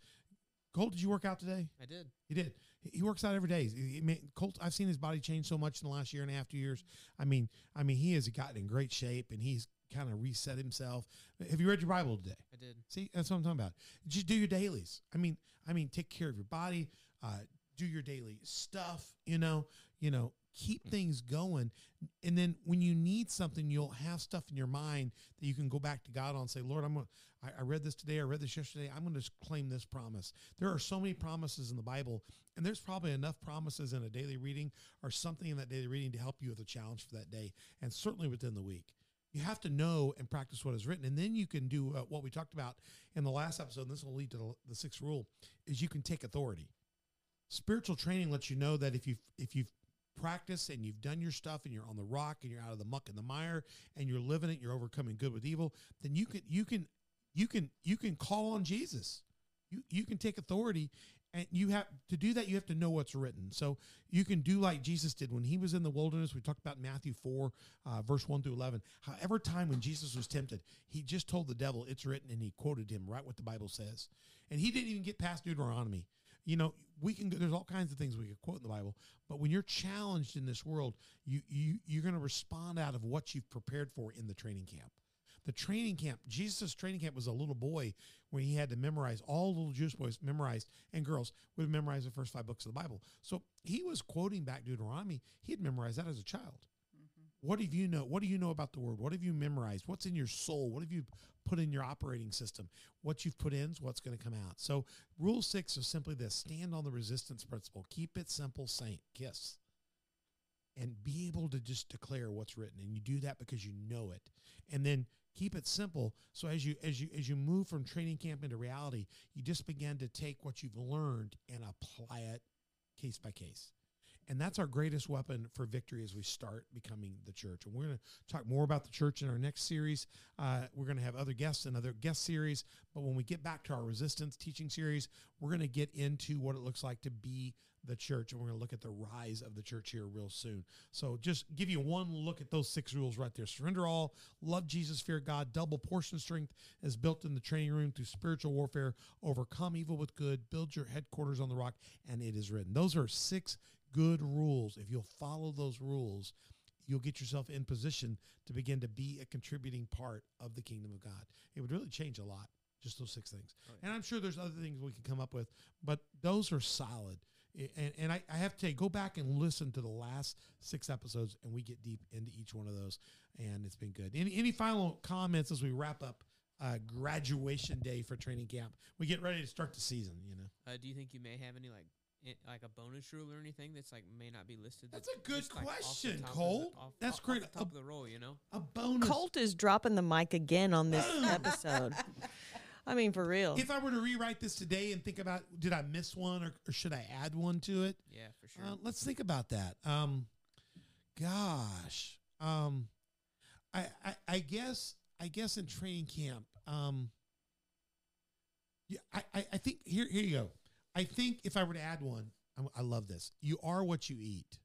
Colt. Did you work out today? I did. He did. He- works out every day. He- he Colt, I've seen his body change so much in the last year and a half, two years. I mean, I mean, he has gotten in great shape and he's kind of reset himself. Have you read your Bible today? I did. See, that's what I'm talking about. Just do your dailies. I mean, I mean, take care of your body. Uh, do your daily stuff. You know, you know, keep things going. And then when you need something, you'll have stuff in your mind that you can go back to God on and say, Lord, I'm gonna. I, I read this today. I read this yesterday. I'm going to claim this promise. There are so many promises in the Bible, and there's probably enough promises in a daily reading or something in that daily reading to help you with a challenge for that day, and certainly within the week you have to know and practice what is written. And then you can do uh, what we talked about in the last episode and this will lead to the, the sixth rule is you can take authority. Spiritual training lets you know that if you've if you've practiced and you've done your stuff and you're on the rock and you're out of the muck and the mire and you're living it you're overcoming good with evil then you can you can you can you can call on jesus. You you can take authority and you have to do that you have to know what's written. So you can do like jesus did when he was in the wilderness. We talked about matthew 4 uh, verse 1 through 11 however time when jesus was tempted he just told the devil it's written and he quoted him right what the bible says. And he didn't even get past deuteronomy. You know we can there's all kinds of things we could quote in the bible but when you're challenged in this world you you you're going to respond out of what you've prepared for in the training camp the training camp jesus' training camp was a little boy when he had to memorize all little jewish boys memorized and girls would have memorized the first five books of the bible. So he was quoting back deuteronomy. He had memorized that as a child. Mm-hmm. What have you know what do you know about the word? What have you memorized? What's in your soul? What have you put in your operating system? What you've put in is what's going to come out. So rule six is simply this stand on the resistance principle. Keep it simple saint kiss. And be able to just declare what's written. And you do that because you know it. And then keep it simple so as you as you as you move from training camp into reality you just begin to take what you've learned and apply it case by case and that's our greatest weapon for victory as we start becoming the church. And we're going to talk more about the church in our next series. Uh, we're going to have other guests and other guest series. But when we get back to our resistance teaching series, we're going to get into what it looks like to be the church. And we're going to look at the rise of the church here real soon. So just give you one look at those six rules right there. Surrender all, love Jesus, fear God, double portion strength is built in the training room through spiritual warfare, overcome evil with good, build your headquarters on the rock, and it is written. Those are six good rules. If you'll follow those rules, you'll get yourself in position to begin to be a contributing part of the kingdom of God. It would really change a lot, just those six things. Oh, And I'm sure there's other things we can come up with, but those are solid. I- And, and I, I have to say, go back and listen to the last six episodes, and we get deep into each one of those, and it's been good. Any, any final comments as we wrap up uh, graduation day for training camp? We get ready to start the season, you know. Uh, do you think you may have any like i like a bonus rule or anything that's like may not be listed? That's a good just, like, off question, top of the- Colt. off- That's off- off great. the top A- of the roll, you know. A bonus. Colt is dropping the mic again on this episode. I mean, for real. If I were to rewrite this today and think about, did I miss one or, or should I add one to it? Yeah, for sure. Uh, let's think about that. Um, gosh, um, I, I I guess I guess in training camp, um, yeah, I, I, I think here here you go. I think if I were to add one, I, I love this. You are what you eat.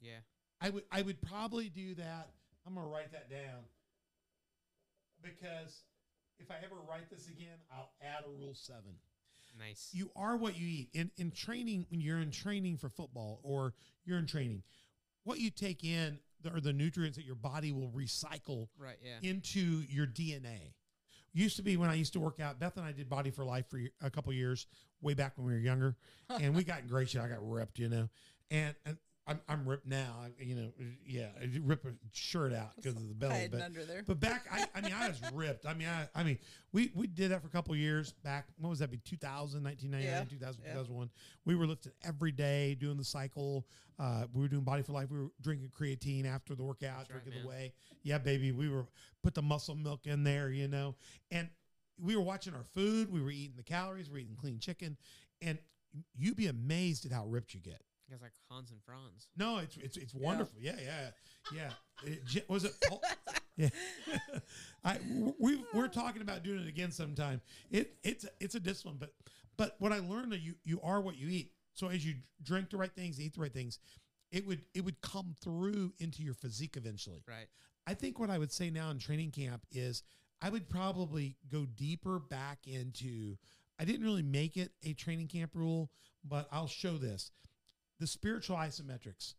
yeah. I would I would probably do that. I'm gonna write that down because if I ever write this again, I'll add a rule seven. Nice. You are what you eat. In in training, when you're in training for football or you're in training, what you take in are the nutrients that your body will recycle right. Yeah. into your DNA. Used to be when I used to work out. Beth and I did Body for Life for a couple years, way back when we were younger, and we got in great shape. I got ripped, you know, and, and I'm, I'm ripped now. You know, yeah, I rip a shirt out because of the belly, but under there. but back, I, I mean, I was ripped. I mean, I, I mean, we, we did that for a couple of years back. What was that? Be 2000, 1999, Yeah, 2000, yeah. 2001. We were lifting every day, doing the cycle. Uh, we were doing Body for Life. We were drinking creatine after the workout, That's right, drinking the man. whey. Yeah, baby. We were put the muscle milk in there, you know, and we were watching our food. We were eating the calories. We were eating clean chicken, and you'd be amazed at how ripped you get. Guys like Hans and Franz. No, it's it's it's wonderful. Yeah, yeah, yeah. Uh, it, was it? Paul? yeah. I we we're talking about doing it again sometime. It it's it's a discipline, but but what I learned that you you are what you eat. So as you drink the right things, eat the right things, it would it would come through into your physique eventually. Right. I think what I would say now in training camp is I would probably go deeper back into. I didn't really make it a training camp rule, but I'll show this. The spiritual isometrics.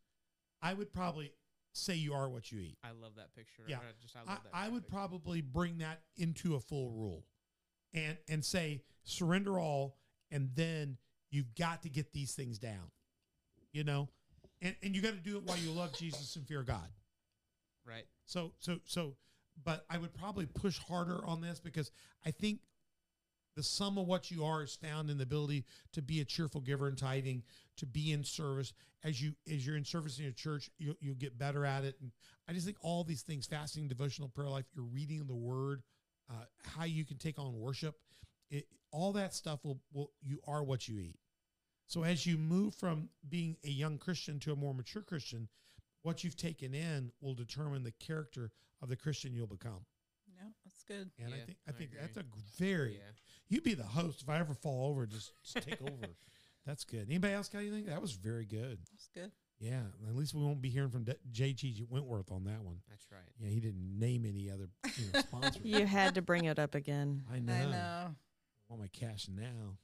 I would probably say you are what you eat. I love that picture. Yeah. I just I I, that. I would graphic. probably bring that into a full rule and and say surrender all and then you've got to get these things down. You know? And and you got to do it while you love Jesus and fear God. right. So so so but I would probably push harder on this because I think the sum of what you are is found in the ability to be a cheerful giver and tithing, to be in service. As you as you're in service in your church, you'll, you'll get better at it. And I just think all these things, fasting, devotional, prayer life, you're reading the Word, uh, how you can take on worship, it, all that stuff will will you are what you eat. So as you move from being a young Christian to a more mature Christian, what you've taken in will determine the character of the Christian you'll become. Yeah, that's good. And I Yeah, think I I think agree. that's a very Yeah. you'd be the host if I ever fall over, just, just take over. That's good. Anybody else got anything? That was very good. That's good. Yeah, at least we won't be hearing from D- J.G. Wentworth on that one. That's right. Yeah, he didn't name any other you know, sponsors. You had to bring it up again. I know. I know. want my cash now.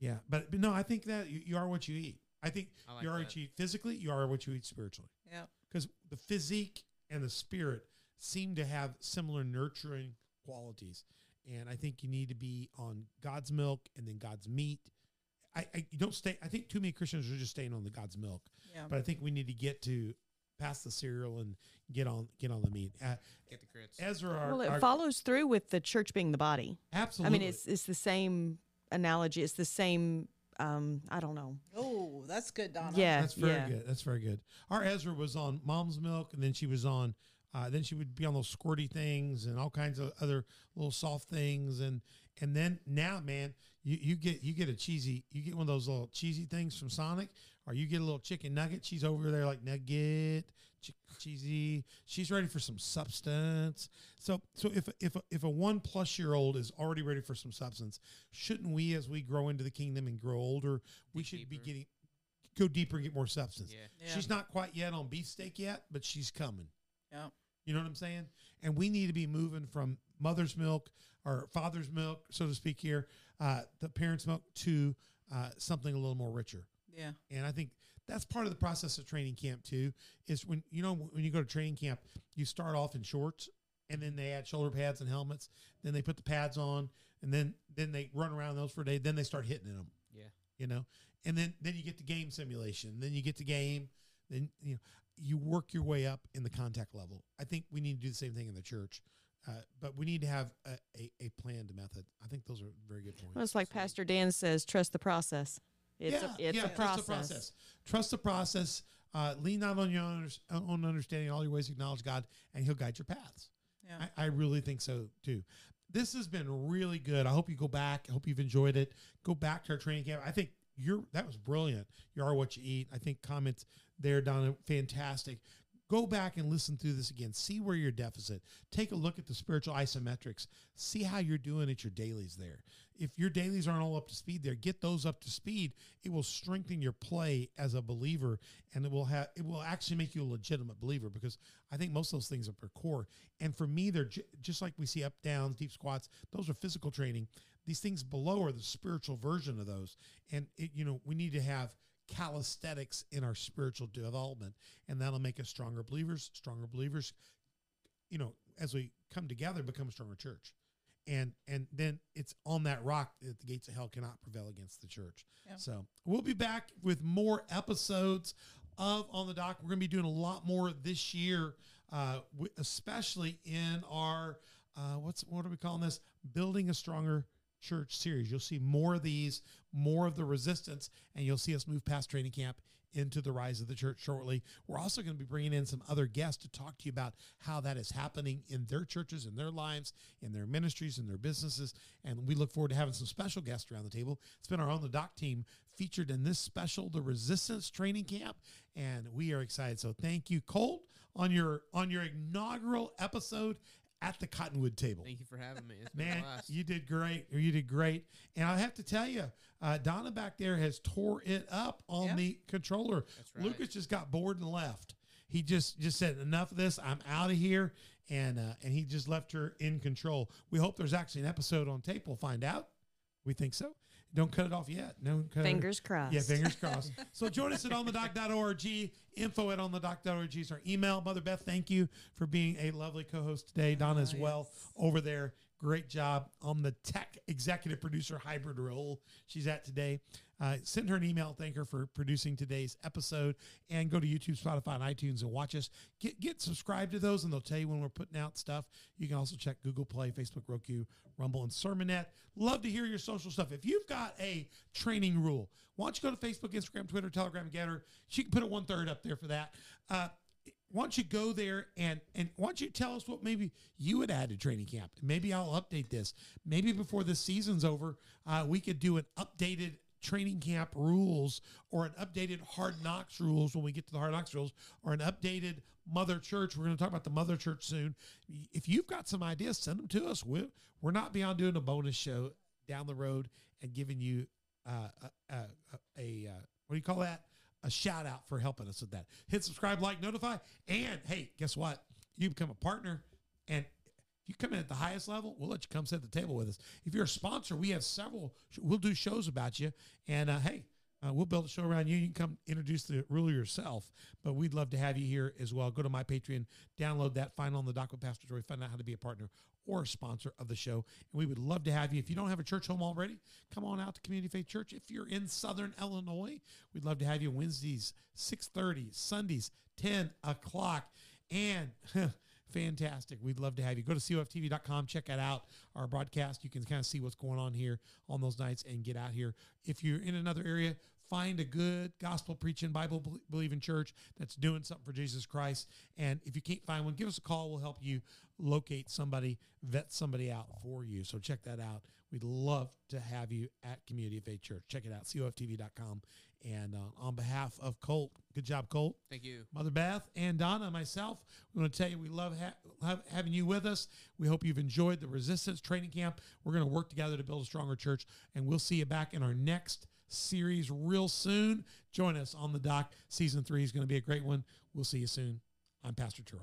Yeah, but, but no, I think that you, you are what you eat. I think I like you are that. what you eat physically. You are what you eat spiritually. Yeah. because the physique and the spirit seem to have similar nurturing qualities. And I think you need to be on God's milk and then God's meat. I, I you don't stay. I think too many Christians are just staying on the God's milk, Yeah. but I think we need to get to past the cereal and get on get on the meat. Uh, Get the crits. Ezra, our, Well, it our- follows through with the church being the body. absolutely. I mean, it's it's the same analogy. It's the same. Um, I don't know. oh, that's good, Donna. Yeah, That's very yeah. good. That's very good. Our Ezra was on mom's milk, and then she was on. Uh, then she would be on those squirty things and all kinds of other little soft things, and and then now, man, you, you get you get a cheesy, you get one of those little cheesy things from Sonic, or you get a little chicken nugget. She's over there like nugget, chi- cheesy. She's ready for some substance. So so if if a, if a one plus year old is already ready for some substance, shouldn't we, as we grow into the kingdom and grow older, we Dig should be getting go deeper and get more substance. Yeah. Yeah. She's not quite yet on beefsteak yet, but she's coming. Yeah. You know what I'm saying? And we need to be moving from mother's milk or father's milk, so to speak, here, uh, the parents' milk to uh, something a little more richer. Yeah. And I think that's part of the process of training camp too. Is when you know when you go to training camp, you start off in shorts, and then they add shoulder pads and helmets. Then they put the pads on, and then then they run around those for a day. Then they start hitting in them Yeah. you know and then then you get the game simulation then you get the game then you know you work your way up in the contact level i think we need to do the same thing in the church uh, but we need to have a, a, a planned method i think those are very good points Well, it's like Pastor Dan says, trust the process. It's a it's a trust process. the process trust the process uh, lean not on your own, own understanding all your ways acknowledge god and he'll guide your paths Yeah. I, I really think so too. This has been really good. I hope you go back. I hope you've enjoyed it. Go back to our training camp. I think you're that was brilliant. You are what you eat. I think comments there, Donna, fantastic. Go back and listen through this again. See where your deficit. Take a look at the spiritual isometrics. See how you're doing at your dailies there. If your dailies aren't all up to speed there, get those up to speed. It will strengthen your play as a believer and it will have it will actually make you a legitimate believer because I think most of those things are per core. And for me, they're ju- just like we see up, downs, deep squats. Those are physical training. These things below are the spiritual version of those. And it, you know, we need to have calisthenics in our spiritual development, and that'll make us stronger believers. Stronger believers, you know, as we come together, become a stronger church. And and then it's on that rock that the gates of hell cannot prevail against the church. Yeah. So we'll be back with more episodes of on the dock. We're going to be doing a lot more this year, uh, especially in our uh, what's what are we calling this? Building a stronger church series. You'll see more of these, more of the resistance, and you'll see us move past training camp into the rise of the church shortly. We're also going to be bringing in some other guests to talk to you about how that is happening in their churches, in their lives, in their ministries, in their businesses. And we look forward to having some special guests around the table. It's been our own the dock team featured in this special, the Resistance Training Camp, and we are excited. So thank you, Colt, on your on your inaugural episode at the Cottonwood table. Thank you for having me. It's been a Man, blast. you did great. You did great. And I have to tell you, uh, Donna back there has tore it up on Yeah. the controller. That's right. Lucas just got bored and left. He just just said enough of this. I'm out of here, and uh, and he just left her in control. We hope there's actually an episode on tape. We'll find out. We think so. Don't cut it off yet. No cut it- Fingers crossed. Yeah, fingers crossed. so join us at onthedock.org. Info at onthedock.org is our email. Mother Beth, thank you for being a lovely co-host today. Oh, Donna as well over there. Great job on the tech executive producer hybrid role she's at today. Uh, send her an email. Thank her for producing today's episode. And go to YouTube, Spotify, and iTunes and watch us. Get get subscribed to those, and they'll tell you when we're putting out stuff. You can also check Google Play, Facebook, Roku, Rumble, and Sermonet. Love to hear your social stuff. If you've got a training rule, why don't you go to Facebook, Instagram, Twitter, Telegram, Gettr? She can put a one third up there for that. Uh, why don't you go there and and why don't you tell us what maybe you would add to training camp? Maybe I'll update this. Maybe before the season's over, uh, we could do an updated training camp rules or an updated hard knocks rules when we get to the hard knocks rules or an updated mother church we're going to talk about the mother church soon if you've got some ideas send them to us we're, we're not beyond doing a bonus show down the road and giving you uh, a, a, a, uh, what do you call that a shout out for helping us with that. Hit subscribe, like, notify, and hey, guess what? You become a partner, and if you come in at the highest level, we'll let you come sit at the table with us. If you're a sponsor, we have several. We'll do shows about you, and uh, hey. Uh, we'll build a show around you. You can come introduce the ruler yourself, but we'd love to have you here as well. Go to my Patreon, download that, find on the Dock with Pastor Troy, find out how to be a partner or a sponsor of the show. And we would love to have you. If you don't have a church home already, come on out to Community Faith Church. If you're in Southern Illinois, we'd love to have you Wednesdays, 6.30, Sundays, 10 o'clock. And fantastic. We'd love to have you. Go to coftv.com, check it out, our broadcast. You can kind of see what's going on here on those nights and get out here. If you're in another area, find a good gospel preaching, Bible believing church that's doing something for Jesus Christ. And if you can't find one, give us a call. We'll help you locate somebody, vet somebody out for you. So check that out. We'd love to have you at Community of Faith Church. Check it out, coftv.com. And uh, on behalf of Colt, good job, Colt. Thank you. Mother Beth and Donna and myself, we want to tell you we love ha- have, having you with us. We hope you've enjoyed the Resistance Training Camp. We're going to work together to build a stronger church, and we'll see you back in our next series real soon. Join us on the dock. Season three is going to be a great one. We'll see you soon. I'm Pastor Troy.